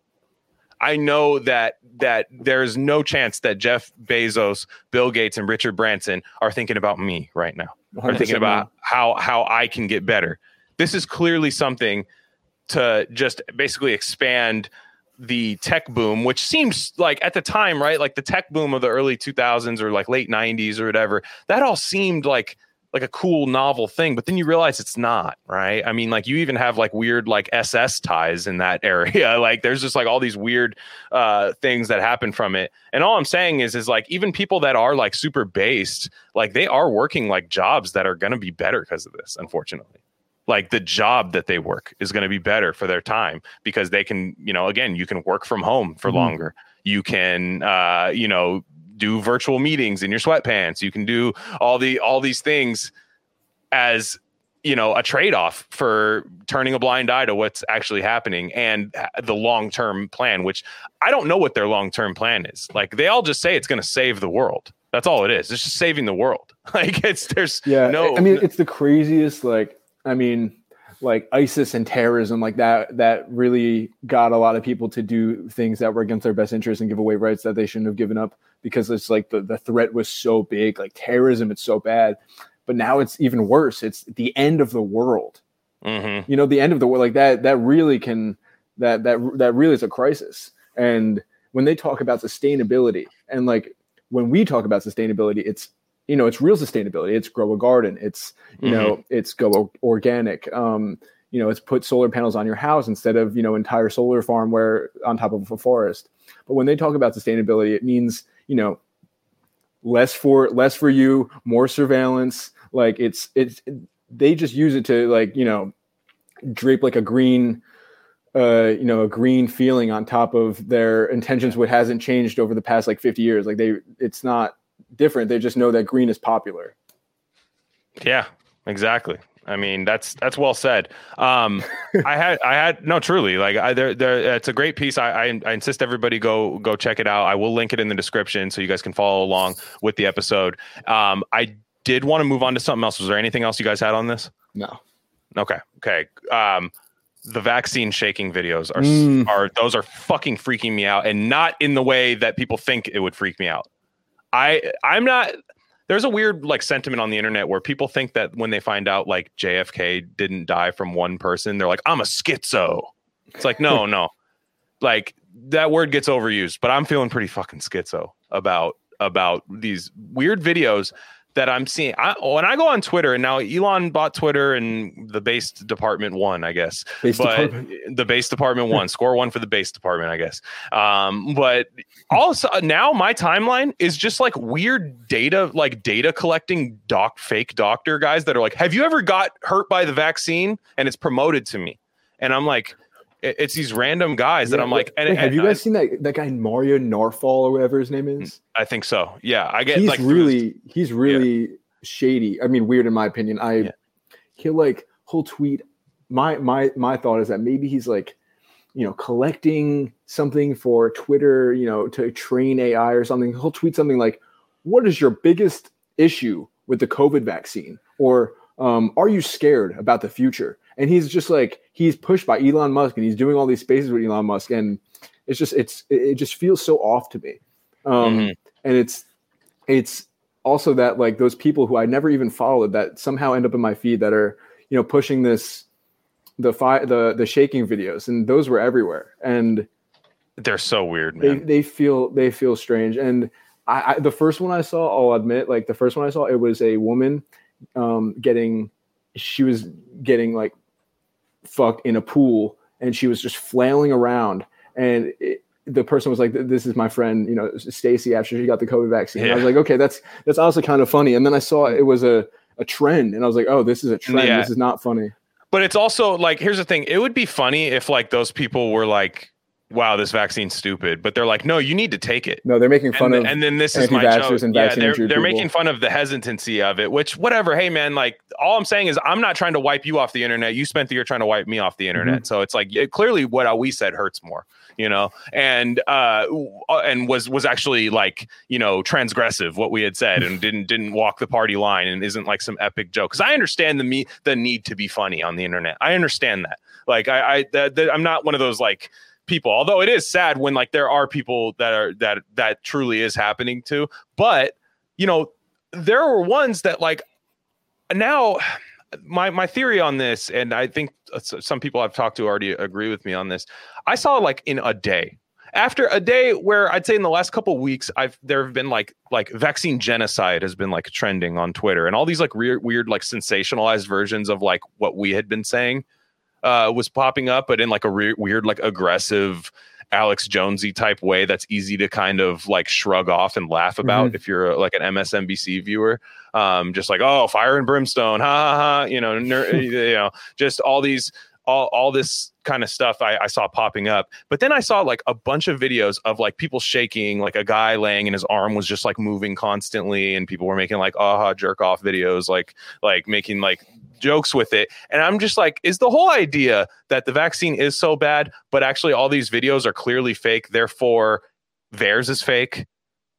I know that that there's no chance that Jeff Bezos, Bill Gates, and Richard Branson are thinking about me right now. Are thinking about how how I can get better. This is clearly something to just basically expand the tech boom, which seems like at the time, right? Like the tech boom of the early 2000s or like late 90s or whatever, that all seemed like like a cool novel thing but then you realize it's not right? I mean like you even have like weird like ss ties in that area. Like there's just like all these weird uh things that happen from it. And all i'm saying is is like even people that are like super based like they are working like jobs that are going to be better because of this unfortunately like the job that they work is going to be better for their time because they can you know again you can work from home for mm-hmm. longer. You can uh you know do virtual meetings in your sweatpants. You can do all the all these things as you know a trade-off for turning a blind eye to what's actually happening and the long-term plan which i don't know what their long-term plan is. Like they all just say it's going to save the world. That's all it is. It's just saving the world. Like it's there's yeah no i mean it's the craziest like i mean like ISIS and terrorism, like that, that really got a lot of people to do things that were against their best interests and give away rights that they shouldn't have given up because it's like the, the threat was so big, like terrorism, it's so bad. But now it's even worse. It's the end of the world. Mm-hmm. You know, the end of the world, like that, that really can, that, that, that really is a crisis. And when they talk about sustainability and like when we talk about sustainability, it's you know it's real sustainability. It's grow a garden. It's you mm-hmm. know it's go organic. Um you know it's put solar panels on your house instead of you know entire solar farm where on top of a forest. But when they talk about sustainability it means you know less for less for you more surveillance. Like it's it's they just use it to like you know drape like a green uh you know a green feeling on top of their intentions what hasn't changed over the past like 50 years. Like they it's not different. They just know that green is popular. Yeah, exactly. I mean, that's that's well said. Um, I had I had no truly like I there there it's a great piece. I, I, I insist everybody go go check it out. I will link it in the description so you guys can follow along with the episode. Um, I did want to move on to something else. Was there anything else you guys had on this? No. Okay. Okay. Um, the vaccine shaking videos are mm. are those are fucking freaking me out, and not in the way that people think it would freak me out. I I'm not there's a weird like sentiment on the internet where people think that when they find out like JFK didn't die from one person, they're like, I'm a schizo. It's like, no, no. Like that word gets overused, but I'm feeling pretty fucking schizo about about these weird videos that I'm seeing. I, when I go on Twitter, and now Elon bought Twitter, and the base department won, I guess. Base but department. the base department won. Score one for the base department, I guess. Um, but also now my timeline is just like weird data, like data collecting doc fake doctor guys that are like, "Have you ever got hurt by the vaccine?" And it's promoted to me, and I'm like, it's these random guys yeah, that I'm like. And, wait, have you guys I, seen that that guy Mario Nawfal or whatever his name is? I think so. Yeah, I get. He's like, really he's really yeah. shady. I mean, weird in my opinion. I yeah. he'll like he'll tweet. My my my thought is that maybe he's like, you know, collecting something for Twitter, you know, to train AI or something. He'll tweet something like, "What is your biggest issue with the COVID vaccine?" or um, "Are you scared about the future?" And he's just like he's pushed by Elon Musk and he's doing all these spaces with Elon Musk. And it's just it's it just feels so off to me. Um mm-hmm. and it's it's also that like those people who I never even followed that somehow end up in my feed that are you know pushing this the fi- the the shaking videos. And those were everywhere. And they're so weird man. they, they feel they feel strange. And I, I the first one I saw I'll admit like the first one I saw it was a woman um getting she was getting like fucked in a pool and she was just flailing around. And it, the person was like this is my friend you know stacy after she got the covid vaccine. Yeah. i was like okay that's that's also kind of funny. And then i saw it was a, a trend and i was like oh this is a trend. Yeah. this is not funny. But it's also like here's the thing. It would be funny if like those people were like wow, this vaccine's stupid. But they're like, no, you need to take it. No, they're making fun and, of and then this is my joke. And yeah, they're, they're making fun of the hesitancy of it, which whatever. Hey man, like all I'm saying is I'm not trying to wipe you off the internet. You spent the year trying to wipe me off the internet. Mm-hmm. So it's like it, clearly what we said hurts more, you know, and uh and was was actually like, you know, transgressive what we had said and didn't didn't walk the party line and isn't like some epic joke. Cause I understand the me the need to be funny on the internet. I understand that. Like I I I'm not one of those like people. Although it is sad when like there are people that are that that truly is happening to. But you know, there were ones that like now my my theory on this, and I think some people I've talked to already agree with me on this. I saw like in a day, after a day where I'd say in the last couple weeks, I've there have been like like vaccine genocide has been like trending on Twitter, and all these like weird weird like sensationalized versions of like what we had been saying uh, was popping up, but in like a re- weird like aggressive Alex Jonesy type way that's easy to kind of like shrug off and laugh about mm-hmm. if you're like an MSNBC viewer. Um, just like oh, fire and brimstone, ha ha ha, you know, ner- you know, just all these all all this kind of stuff I, I, saw popping up. But then I saw like a bunch of videos of like people shaking, like a guy laying and his arm was just like moving constantly, and people were making like aha jerk off videos, like like making like jokes with it. And I'm just like, is the whole idea that the vaccine is so bad, but actually all these videos are clearly fake, therefore theirs is fake,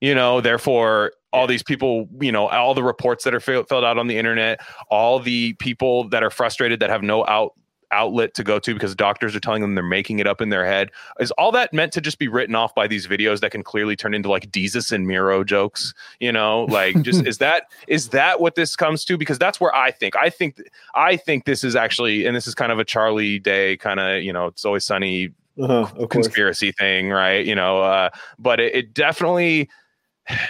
you know, therefore all these people, you know, all the reports that are filled out on the internet, all the people that are frustrated that have no out outlet to go to because doctors are telling them they're making it up in their head. Is all that meant to just be written off by these videos that can clearly turn into like Jesus and Miro jokes? You know, like just is that is that what this comes to? Because that's where I think I think I think this is actually, and this is kind of a Charlie Day kind of you know, it's always sunny uh-huh, conspiracy thing, right? You know, uh, but it, it definitely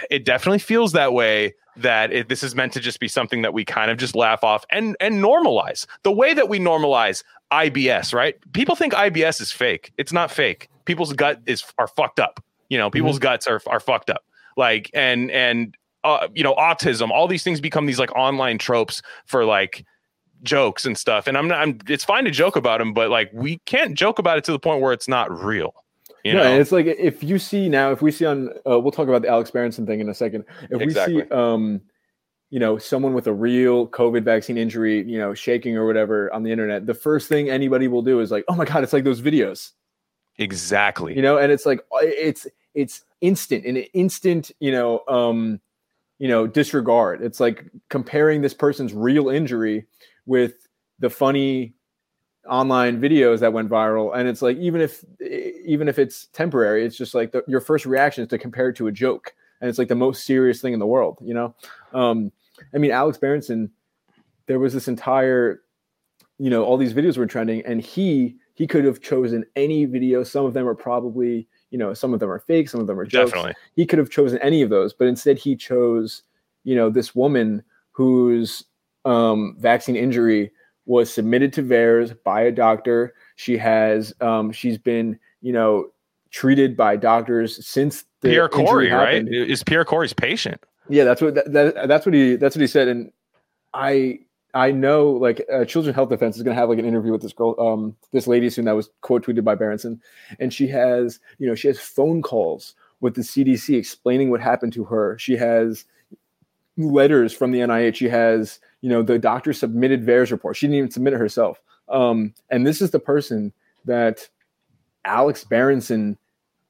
it definitely feels that way that it, this is meant to just be something that we kind of just laugh off and and normalize the way that we normalize IBS, right? People think IBS is fake. It's not fake. People's gut is are fucked up. You know, people's mm-hmm. guts are are fucked up. Like and and uh, you know, autism. All these things become these like online tropes for like jokes and stuff. And I'm not. I'm. It's fine to joke about them, but like we can't joke about it to the point where it's not real. You know? it's like if you see now, if we see on, uh, we'll talk about the Alex Berenson thing in a second. If exactly. we see, um, you know, someone with a real COVID vaccine injury, you know, shaking or whatever on the internet, the first thing anybody will do is like, oh my god, it's like those videos. Exactly. You know, and it's like uh, it's it's instant, an instant, you know, um, you know, disregard. It's like comparing this person's real injury with the funny online videos that went viral and it's like even if even if it's temporary it's just like the, your first reaction is to compare it to a joke and it's like the most serious thing in the world you know? Um i mean alex berenson there was this entire you know all these videos were trending and he he could have chosen any video. Some of them are probably you know some of them are fake some of them are jokes. Definitely. he could have chosen any of those but instead he chose you know this woman whose um vaccine injury was submitted to VAERS by a doctor. She has um, she's been you know treated by doctors since the Pierre Kory, right? Is Pierre Kory's patient? Yeah, that's what that, that, that's what he that's what he said. And I I know like uh, Children's Health Defense is going to have like an interview with this girl, um, this lady soon that was quote tweeted by Berenson, and she has you know she has phone calls with the CDC explaining what happened to her. She has letters from the NIH. She has you know, the doctor submitted VAERS report. She didn't even submit it herself. Um, and this is the person that Alex Berenson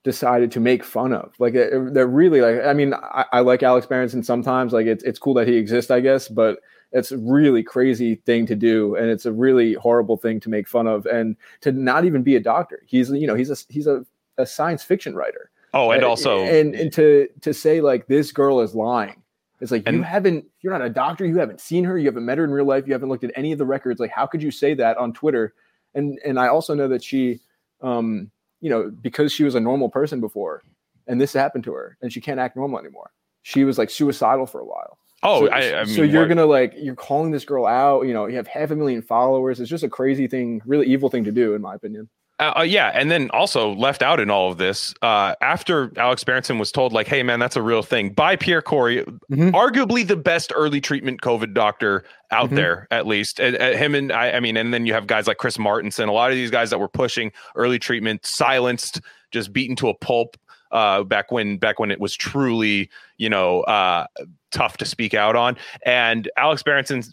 decided to make fun of. Like they're really like, I mean, I, I, like Alex Berenson sometimes. Like it's it's cool that he exists, I guess, but it's a really crazy thing to do, and it's a really horrible thing to make fun of, and to not even be a doctor. He's you know he's a he's a, a science fiction writer. Oh, and also and and to to say like this girl is lying it's like and, you haven't, you're not a doctor, you haven't seen her, you haven't met her in real life, you haven't looked at any of the records. Like, how could you say that on Twitter? And and I also know that she, um, you know, because she was a normal person before, and this happened to her, and she can't act normal anymore. She was like suicidal for a while. Oh, so, I, I mean, so you're gonna like you're calling this girl out. You know, you have half a million followers. It's just a crazy thing, really evil thing to do, in my opinion. Uh, uh, yeah, and then also left out in all of this uh, after Alex Berenson was told, like, "Hey, man, that's a real thing" by Pierre Kory, mm-hmm. arguably the best early treatment COVID doctor out mm-hmm. there, at least. And, and him and I, I mean, and then you have guys like Chris Martenson, a lot of these guys that were pushing early treatment, silenced, just beaten to a pulp. Uh, back when back when it was truly, you know, uh, tough to speak out on, and Alex Berenson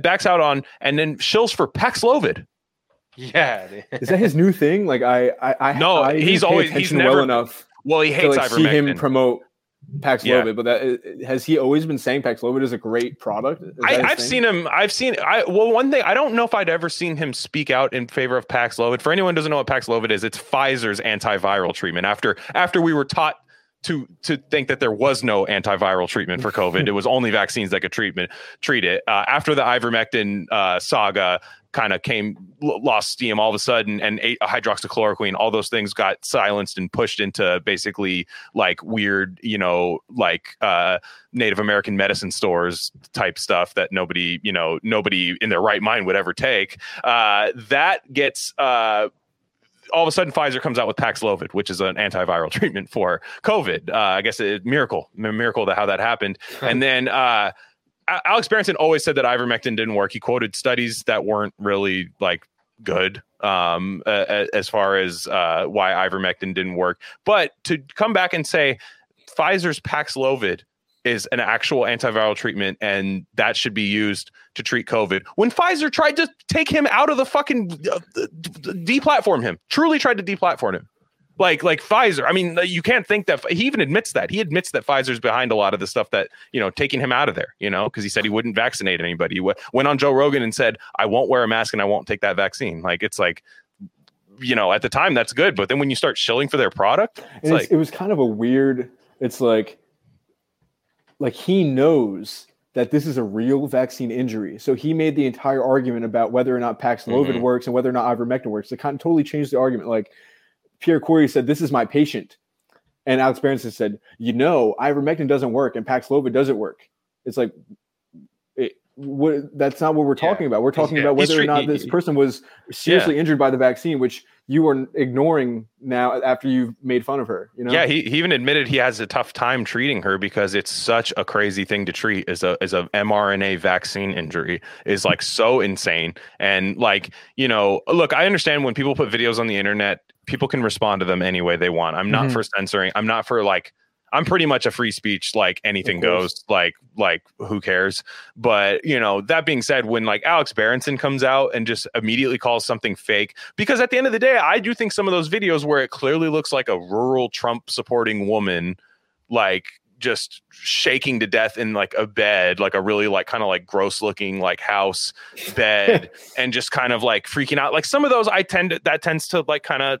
backs out on, and then shills for Paxlovid yeah, is that his new thing? Like I, I, I no, I he's always he's never well enough. Well, he hates to, like, see him promote Paxlovid, yeah. but that has he always been saying Paxlovid is a great product? I, have seen him. I've seen. I well, one thing I don't know if I'd ever seen him speak out in favor of Paxlovid. For anyone who doesn't know what Paxlovid is, it's Pfizer's antiviral treatment. After after we were taught to to think that there was no antiviral treatment for COVID. it was only vaccines that could treatment treat it. Uh, after the ivermectin uh, saga kind of came lost steam all of a sudden, and a, hydroxychloroquine, all those things got silenced and pushed into basically like weird, you know, like uh, Native American medicine stores type stuff that nobody, you know, nobody in their right mind would ever take. Uh, that gets uh, all of a sudden Pfizer comes out with Paxlovid, which is an antiviral treatment for COVID. Uh, I guess a miracle, a miracle that how that happened. and then uh, Alex Berenson always said that ivermectin didn't work. He quoted studies that weren't really like good um, uh, as far as uh, why ivermectin didn't work. But to come back and say Pfizer's Paxlovid is an actual antiviral treatment and that should be used to treat COVID. When Pfizer tried to take him out of the fucking uh, deplatform him, truly tried to deplatform him. Like like Pfizer, I mean, you can't think that he even admits that he admits that Pfizer's behind a lot of the stuff that you know taking him out of there. You know, because he said he wouldn't vaccinate anybody. He went on Joe Rogan and said, "I won't wear a mask and I won't take that vaccine." Like it's like you know, at the time that's good, but then when you start shilling for their product, it's like, it was kind of a weird. It's like like he knows that this is a real vaccine injury. So he made the entire argument about whether or not Paxlovid mm-hmm. works and whether or not ivermectin works. It kind of totally changed the argument. Like Pierre Kory said, "This is my patient," and Alex Berenson said, "You know, ivermectin doesn't work and Paxlovid doesn't work." It's like, what, that's not what we're talking yeah. about. We're talking yeah. about whether or not this person was seriously yeah. injured by the vaccine, which you are ignoring now after you've made fun of her. You know? Yeah, he, he even admitted he has a tough time treating her because it's such a crazy thing to treat as a as a mRNA vaccine injury is like so insane. And like, you know, look, I understand when people put videos on the internet, people can respond to them any way they want. I'm not mm-hmm. for censoring. I'm not for like I'm pretty much a free speech, like anything goes, like like who cares? But you know, that being said, when like Alex Berenson comes out and just immediately calls something fake, because at the end of the day, I do think some of those videos where it clearly looks like a rural Trump supporting woman, like just shaking to death in like a bed, like a really like kind of like gross looking like house bed, and just kind of like freaking out. Like some of those, I tend to that tends to like kind of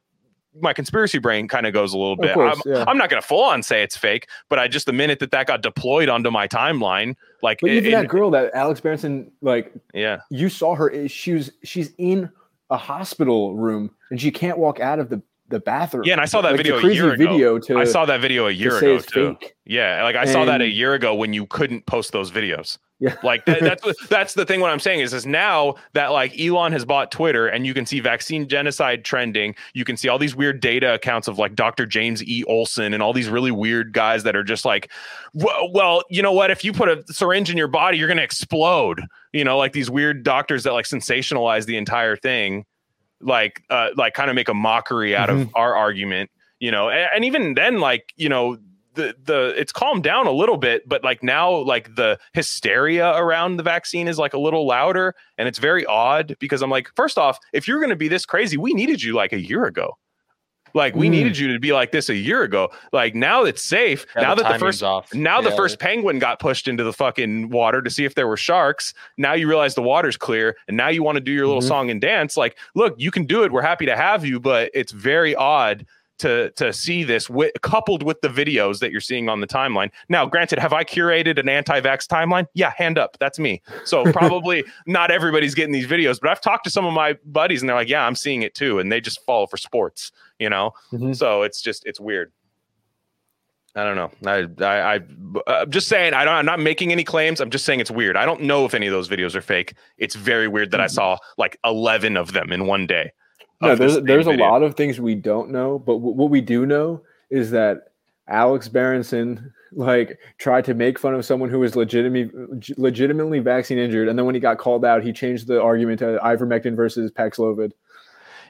my conspiracy brain kind of goes a little bit. Course, I'm, yeah. I'm, not going to full on say it's fake, but I just the minute that that got deployed onto my timeline, like but even it, that girl that Alex Berenson, like yeah, you saw her. Eh, she was she's in a hospital room and she can't walk out of the the bathroom. Yeah, and I saw that like video a year ago. Video to, I saw that video a year ago too. Fake. Yeah, like I and, saw that a year ago when you couldn't post those videos. Yeah. Like that, that's that's the thing. What I'm saying is, is now that like Elon has bought Twitter, and you can see vaccine genocide trending. You can see all these weird data accounts of like Dr. James E. Olson and all these really weird guys that are just like, well, well, you know what? If you put a syringe in your body, you're gonna explode. You know, like these weird doctors that like sensationalize the entire thing, like uh, like kind of make a mockery out mm-hmm. of our argument. You know, and, and even then, like you know, the the it's calmed down a little bit but like now like the hysteria around the vaccine is like a little louder and it's very odd because i'm like first off if you're going to be this crazy we needed you like a year ago like we mm. needed you to be like this a year ago. Like now it's safe. Yeah, now the that the first off. now yeah. the first penguin got pushed into the fucking water to see if there were sharks. Now you realize the water's clear and now you want to do your little mm-hmm. song and dance. Like, look, you can do it. We're happy to have you, but it's very odd to to see this with, coupled with the videos that you're seeing on the timeline. Now, granted, have I curated an anti-vax timeline? Yeah, hand up, that's me. So probably not everybody's getting these videos, but I've talked to some of my buddies and they're like, "Yeah, I'm seeing it too," and they just follow for sports, you know. Mm-hmm. So it's just it's weird. I don't know. I, I, I, am just saying. I don't. I'm not making any claims. I'm just saying it's weird. I don't know if any of those videos are fake. It's very weird that mm-hmm. I saw like 11 of them in one day no, there's there's video. a lot of things we don't know, but w- what we do know is that Alex Berenson like tried to make fun of someone who was legitimately legitimately vaccine injured, and then when he got called out, he changed the argument to ivermectin versus Paxlovid.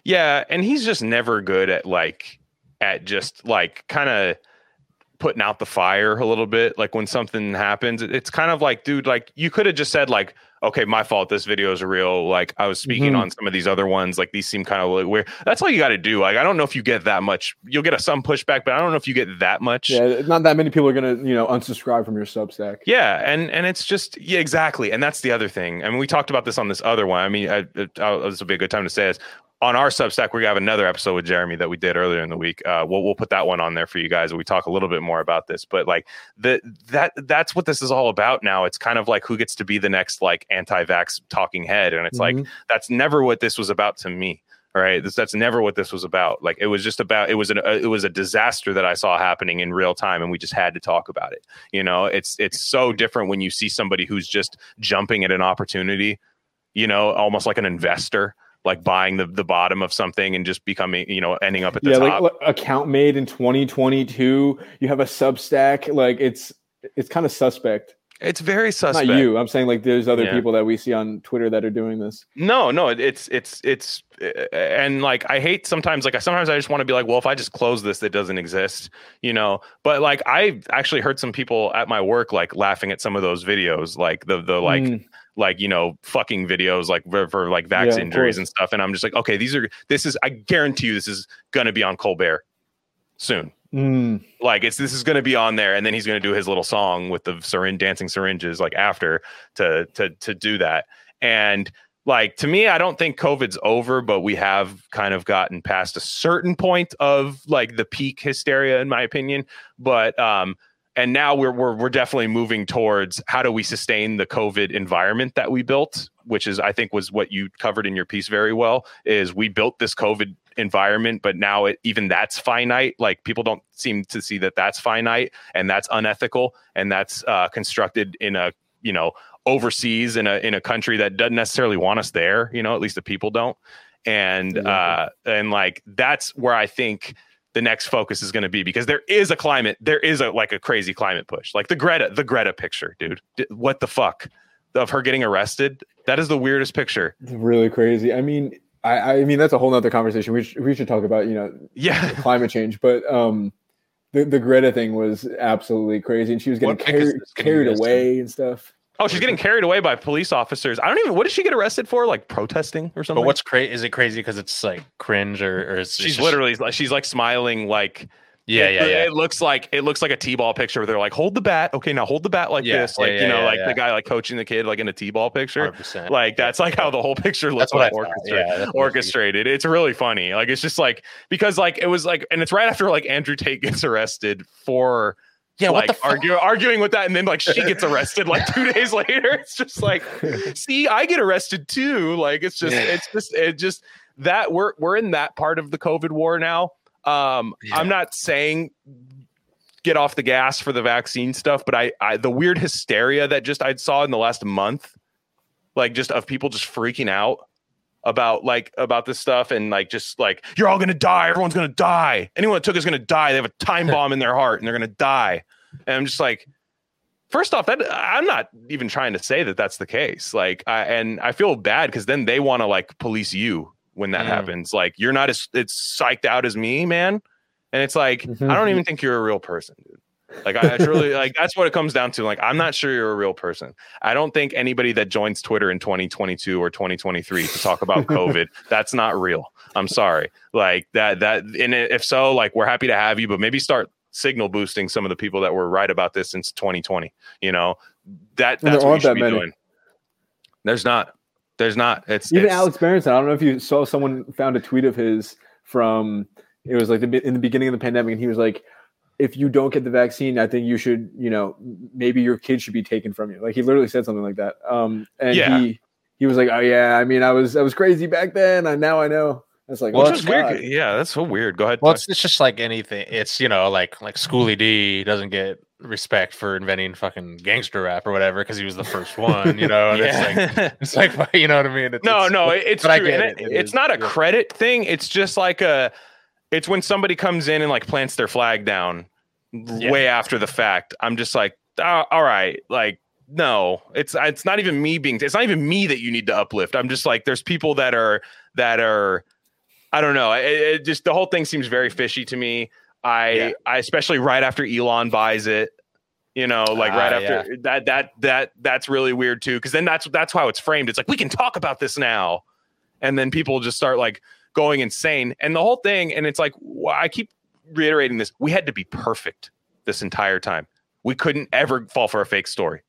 Yeah, and he's just never good at like at just like kind of putting out the fire a little bit. Like when something happens, it's kind of like, dude, like you could have just said like, okay, my fault. This video is real. Like I was speaking mm-hmm. on some of these other ones. Like these seem kind of like weird. That's all you got to do. Like I don't know if you get that much. You'll get a, some pushback, but I don't know if you get that much. Yeah, not that many people are gonna you know unsubscribe from your Substack. Yeah, and and it's just yeah, exactly. And that's the other thing. I mean, we talked about this on this other one. I mean, I, I, this will be a good time to say this on our Substack, we have another episode with Jeremy that we did earlier in the week. Uh, we'll we'll put that one on there for you guys. We talk a little bit more about this, but like the that that's what this is all about now. It's kind of like who gets to be the next like anti-vax talking head, and it's Mhm. like that's never what this was about to me. Right, this, that's never what this was about. Like it was just about it was an uh, it was a disaster that I saw happening in real time, and we just had to talk about it. You know, it's it's so different when you see somebody who's just jumping at an opportunity. You know, almost like an investor like buying the, the bottom of something and just becoming, you know, ending up at the yeah, top. like like, account made in 2022. You have a Substack. Like it's it's kind of suspect. it's very suspect. Not you. I'm saying like there's other Yeah. people that we see on Twitter that are doing this. No, no, it- it's it's it's and like I hate sometimes like I sometimes I just want to be like, well, if I just close this, it doesn't exist, you know. But like I actually heard some people at my work like laughing at some of those videos, like the the like Mm, like you know fucking videos like for, for like vax of injuries and stuff, and I'm just like, okay, these are this is I guarantee you this is gonna be on Colbert soon. mm. like it's this is going to be on there and then he's going to do his little song with the syringe dancing syringes like after to to to do that and like to me i don't think covid's over but we have kind of gotten past a certain point of like the peak hysteria in my opinion but um and now we're we're we're definitely moving towards how do we sustain the covid environment that we built which is i think was what you covered in your piece very well is we built this covid environment but now it even that's finite. Like people don't seem to see that that's finite and that's unethical and that's uh, constructed in a you know overseas in a in a country that doesn't necessarily want us there you know at least the people don't. And uh and like that's where i think the next focus is going to be because there is a climate there is a like a crazy climate push like the greta the greta picture dude what the fuck of her getting arrested that is the weirdest picture It's really crazy. I mean, I, I mean that's a whole nother conversation. We should, we should talk about you know yeah climate change, but um, the the Greta thing was absolutely crazy, and she was getting is carried away and stuff. Oh she's getting carried away by police officers i don't even what did she get arrested for like protesting or something But what's crazy? Is it crazy because it's like cringe or, or is she's literally like she's like smiling like yeah it, yeah yeah It looks like it looks like a t-ball picture where they're like, hold the bat. Okay, now hold the bat like Yeah, this. Like, yeah, you know, like the guy like coaching the kid like in a t-ball picture. 100%. Like that's like how the whole picture looks That's what I like orchestrated. Yeah, that's what I figured. orchestrated. It's really funny. Like it's just like because like it was like and it's right after like Andrew Tate gets arrested for yeah. like argue, arguing with that and then like she gets arrested like two days later. It's just like see, I get arrested too. Like it's just Yeah. it's just it just that we're we're in that part of the COVID war now. Um Yeah. I'm not saying get off the gas for the vaccine stuff, but I, I the weird hysteria that just I saw in the last month, like just of people just freaking out about like about this stuff and like just like you're all gonna die, everyone's gonna die. Anyone that took is gonna die. They have a time bomb in their heart and they're gonna die. And I'm just like, first off, that I'm not even trying to say that that's the case. Like, I, and I feel bad because then they want to like police you when that Mm. happens. Like, you're not as it's psyched out as me, man. And it's like, Mhm. I don't even think you're a real person, dude. Like, I truly like that's what it comes down to. Like, I'm not sure you're a real person. I don't think anybody that joins Twitter in 2022 or 2023 to talk about COVID, that's not real. I'm sorry. Like that, that, and if so, like, we're happy to have you, but maybe start signal boosting some of the people that were right about this since 2020. You know, that that's there what you aren't should that be many. doing. There's not. There's not. It's Even it's- Alex Berenson, I don't know if you saw someone found a tweet of his from it was like the, in the beginning of the pandemic, and he was like, "If you don't get the vaccine, I think you should, you know, maybe your kid should be taken from you." Like he literally said something like that. Um, and Yeah. he he was like, "Oh yeah, I mean, I was I was crazy back then, and now I know." That's like, Well, which weird. Yeah, that's so weird. Go ahead. Well, it's, it's just like anything. It's you know like like Schoolly D doesn't get respect for inventing fucking gangster rap or whatever because he was the first one. You know, and it's like it's like you know what I mean. It's, no, it's- no, it's but I true. get it. it- It it's not a yeah. credit thing. It's just like a. It's when somebody comes in and like plants their flag down Yeah. way after the fact. I'm just like, "Ah, all right, like no, it's it's not even me being. It's not even me that you need to uplift. I'm just like, there's people that are that are. I don't know. It, it just the whole thing seems very fishy to me. I Yeah. I especially right after Elon buys it. You know, like right Ah, after that that that that's really weird too. Because then that's that's how it's framed. It's like we can talk about this now, and then people just start like going insane. And the whole thing, and it's like I keep reiterating this: we had to be perfect this entire time. We couldn't ever fall for a fake story.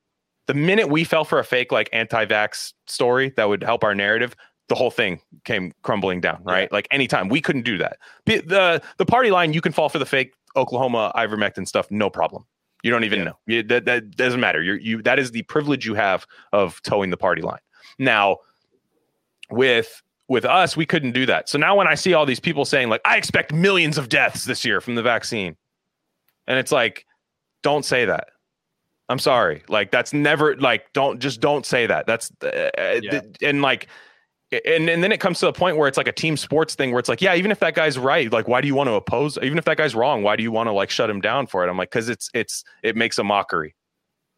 The minute we fell for a fake like anti-vax story that would help our narrative, the whole thing came crumbling down, right? Like anytime we couldn't do that. The, the the party line, you can fall for the fake Oklahoma ivermectin stuff, no problem. You don't even Yeah. know. You, that that doesn't matter. You're you that is the privilege you have of toeing the party line. Now, with with us, we couldn't do that. So now when I see all these people saying like, I expect millions of deaths this year from the vaccine, and it's like, don't say that. I'm sorry. Like that's never like don't just don't say that. That's uh, Yeah. th- and like and and then it comes to the point where it's like a team sports thing where it's like yeah even if that guy's right like why do you want to oppose even if that guy's wrong why do you want to like shut him down for it i'm like because it's it's it makes a mockery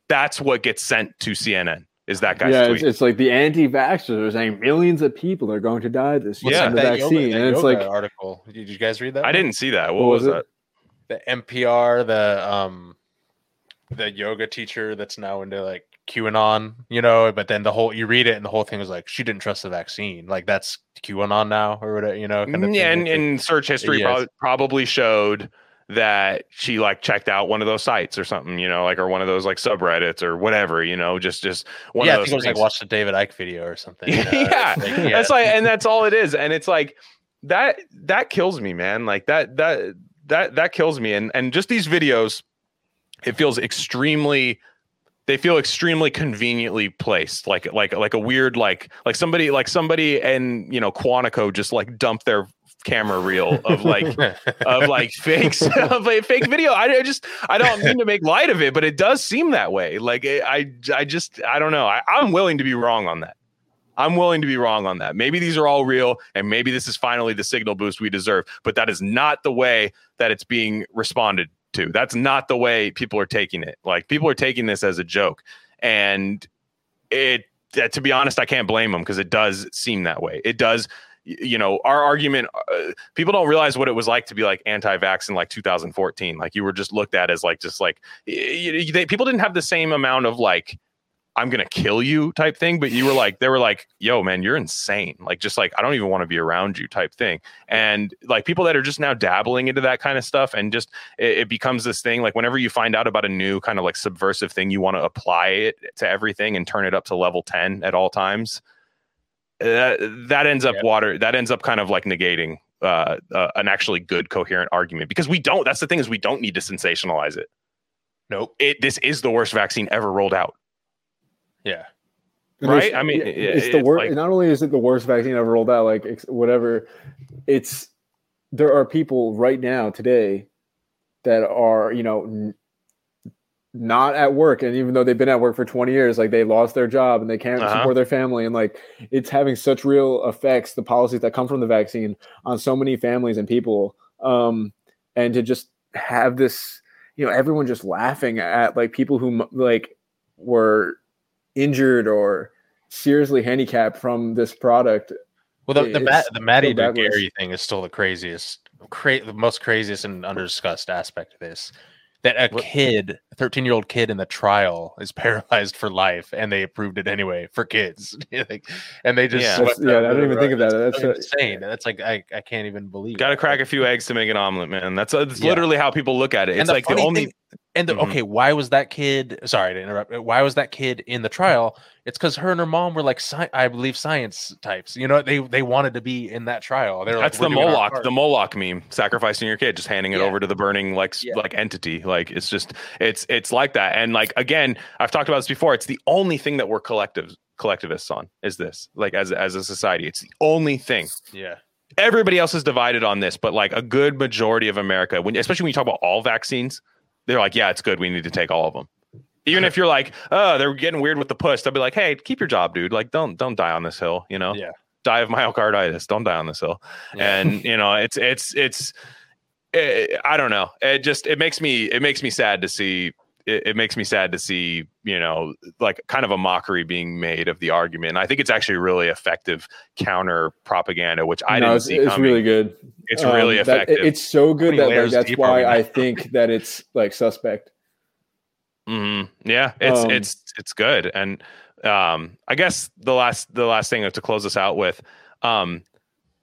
that's what gets sent to cnn is that guy's yeah, tweet it's, it's like the anti-vaxxers are saying millions of people are going to die this year Yeah. from the that yoga- vaccine, that and it's yoga like article. Did you guys read that? i one? didn't see that what, What was, was that it? the NPR, the um, the yoga teacher that's now into like QAnon, you know. But then the whole you read it and the whole thing is like she didn't trust the vaccine. Like that's QAnon now or whatever, you know. kind of yeah, and, It's and search history Yes. prob- probably showed that she like checked out one of those sites or something, you know, like or one of those like subreddits or whatever, you know, just just one yeah, I of think those it was like things. watch the David Icke video or something. you know, yeah, like, that's like, and that's all it is, and it's like that that kills me, man. Like that that that that kills me, and and just these videos, it feels extremely. They feel extremely conveniently placed, like like like a weird like like somebody like somebody and you know Quantico just like dumped their camera reel of like of like fakes of a fake video. I, just I don't mean to make light of it, but it does seem that way. Like I I just I don't know. I, I'm willing to be wrong on that. I'm willing to be wrong on that. Maybe these are all real, and maybe this is finally the signal boost we deserve. But that is not the way that it's being responded to. That's not the way people are taking it. Like people are taking this as a joke, and it. To be honest, I can't blame them because it does seem that way. It does you know our argument uh, people don't realize what it was like to be like anti-vax in like 2014 like you were just looked at as like just like y- y- they, people didn't have the same amount of like i'm gonna kill you type thing but you were like they were like yo man you're insane. Like just like i don't even want to be around you type thing. And like people that are just now dabbling into that kind of stuff and just it, it becomes this thing like whenever you find out about a new kind of like subversive thing you want to apply it to everything and turn it up to level 10 at all times that that ends up Yeah. water that ends up kind of like negating uh, uh, an actually good coherent argument because we don't that's the thing is we don't need to sensationalize it nope. it this is the worst vaccine ever rolled out Yeah. And Right? I mean, yeah, it- it's the worst. like- not only is it the worst vaccine ever rolled out, like ex- whatever, it's there are people right now today that are you know n- not at work, and even though they've been at work for twenty years, like they lost their job and they can't Uh-huh. support their family, and like it's having such real effects, the policies that come from the vaccine on so many families and people, um, and to just have this, you know, everyone just laughing at like people who like were injured or seriously handicapped from this product. Well, the the, Matt, the Maddie so. Garay thing is still the craziest, cra- the most craziest and underdiscussed aspect of this. That a What- kid, a 13 year old kid in the trial is paralyzed for life, and they approved it anyway for kids. Like, and they just Yeah. swept yeah, I didn't even under think of that. rug. That's so a- insane. That's like I, I can't even believe. got to crack a few eggs to make an omelet man that's, uh, that's Yeah. literally how people look at it it's the like the funny only thing- And the, Mhm. okay, why was that kid? Sorry to interrupt. Why was that kid in the trial? It's because her and her mom were like, sci- I believe, science types. You know, they they wanted to be in that trial. They're that's like, the "We're doing our Moloch, the Moloch meme, sacrificing your kid, just handing it Yeah. over to the burning like Yeah. like entity. Like it's just it's it's like that. And like again, I've talked about this before. It's the only thing that we're collective collectivists on is this. Like as as a society, it's the only thing. yeah. Everybody else is divided on this, but like a good majority of America, when especially when you talk about all vaccines, they're like, yeah, it's good. We need to take all of them. Even if you're like, oh, they're getting weird with the push, they'll be like, hey, keep your job, dude. Like, don't don't die on this hill. You know, Yeah. die of myocarditis. Don't die on this hill Yeah. and you know it's it's it's eh, i don't know it just it makes me it makes me sad to see it, it makes me sad to see you know like kind of a mockery being made of the argument and i think it's actually really effective counter propaganda which i No, didn't it's, see it's coming. really good. it's Um, really effective it- it's so good that like, that's deep are we why I think that it's like suspect. Mhm. Yeah, it's Um, it's it's good, and um, I guess the last the last thing to close us out with, um,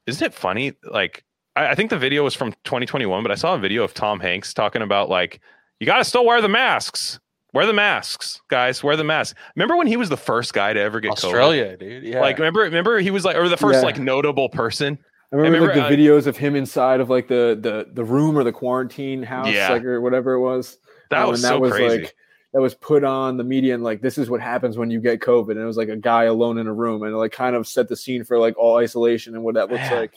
isn't it funny? Like, I, I think the video was from 2021, but I saw a video of Tom Hanks talking about like you got to still wear the masks, Wear the masks, guys. Wear the mask. Remember when he was the first guy to ever get Australia, COVID? dude. Yeah. Like, remember, remember he was like, or the first Yeah. like notable person. I remember, remember, like the uh, videos of him inside of like the the the room or the quarantine house, Yeah. like or whatever it was. That Um, was and so crazy. like that was put on the media and like this is what happens when you get COVID. And it was like a guy alone in a room and it, like kind of set the scene for like all isolation and what that looks Man. like.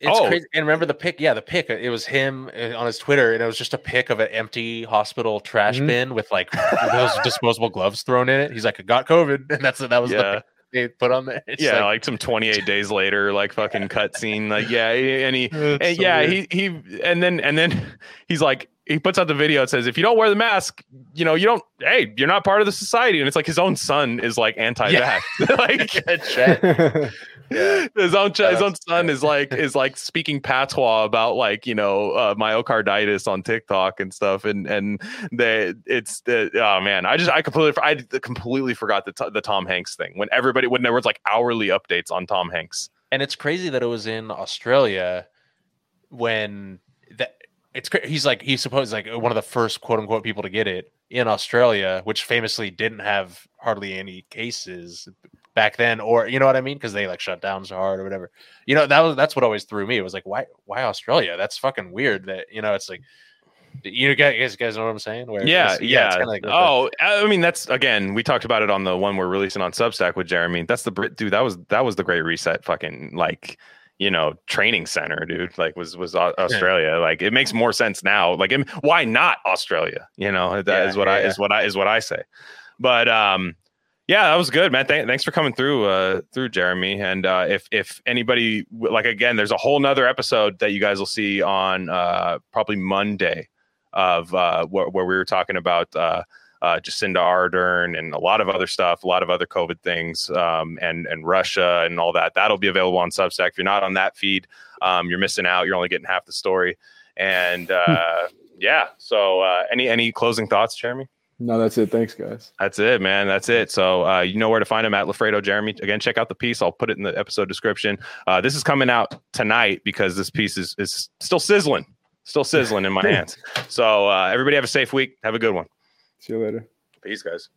It's Oh. crazy. And remember the pic? Yeah, the pic. It was him uh, on his Twitter, and it was just a pic of an empty hospital trash Mhm. bin with like those disposable gloves thrown in it. He's like, "I got COVID," and that's that was Yeah. the they put on there. It's yeah, like, like, some 28 days later, like fucking cutscene. Like, yeah, and he, and so yeah, weird. he, he, and then, and then he's like, he puts out the video. It says, if you don't wear the mask, you know, you don't, hey, you're not part of the society. And it's like his own son is like anti-vax. like, Chet. Yeah. his own ch- his own son is like is like speaking patois about like you know uh, myocarditis on TikTok and stuff. And and they it's the oh man. I just I completely I completely forgot the t- the Tom Hanks thing when everybody when there was like hourly updates on Tom Hanks. And it's crazy that it was in Australia when that it's he's like he's supposed like one of the first quote unquote people to get it in Australia, which famously didn't have hardly any cases back then, or you know what I mean, because they like shut down so hard or whatever. You know that was that's what always threw me. It was like why why Australia? That's fucking weird. That you know it's like you guys guys know what I'm saying? Where yeah it's- yeah, it's kinda like oh I mean that's again we talked about it on the one we're releasing on Substack with Jeremy that's the Brit dude that was that was the Great Reset fucking like you know training center dude like was was Au- Australia like it makes more sense now like why not Australia you know that is Yeah, what I yeah, is what I is what I say but um yeah that was good man Thank, thanks for coming through uh through Jeremy and uh if if anybody like again there's a whole nother episode that you guys will see on uh probably Monday of uh where, where we were talking about uh uh, Jacinda Ardern and a lot of other stuff, a lot of other COVID things, um, and and Russia and all that. That'll be available on Substack. If you're not on that feed, um, you're missing out. You're only getting half the story. And uh, yeah, so uh, any any closing thoughts, Jeremy? No, that's it. Thanks, guys. That's it, man. That's it. So uh, you know where to find him at Loffredo Jeremy. Again, check out the piece. I'll put it in the episode description. Uh, this is coming out tonight because this piece is is still sizzling, still sizzling in my hands. So uh, everybody have a safe week. Have a good one. See you later. Peace, guys.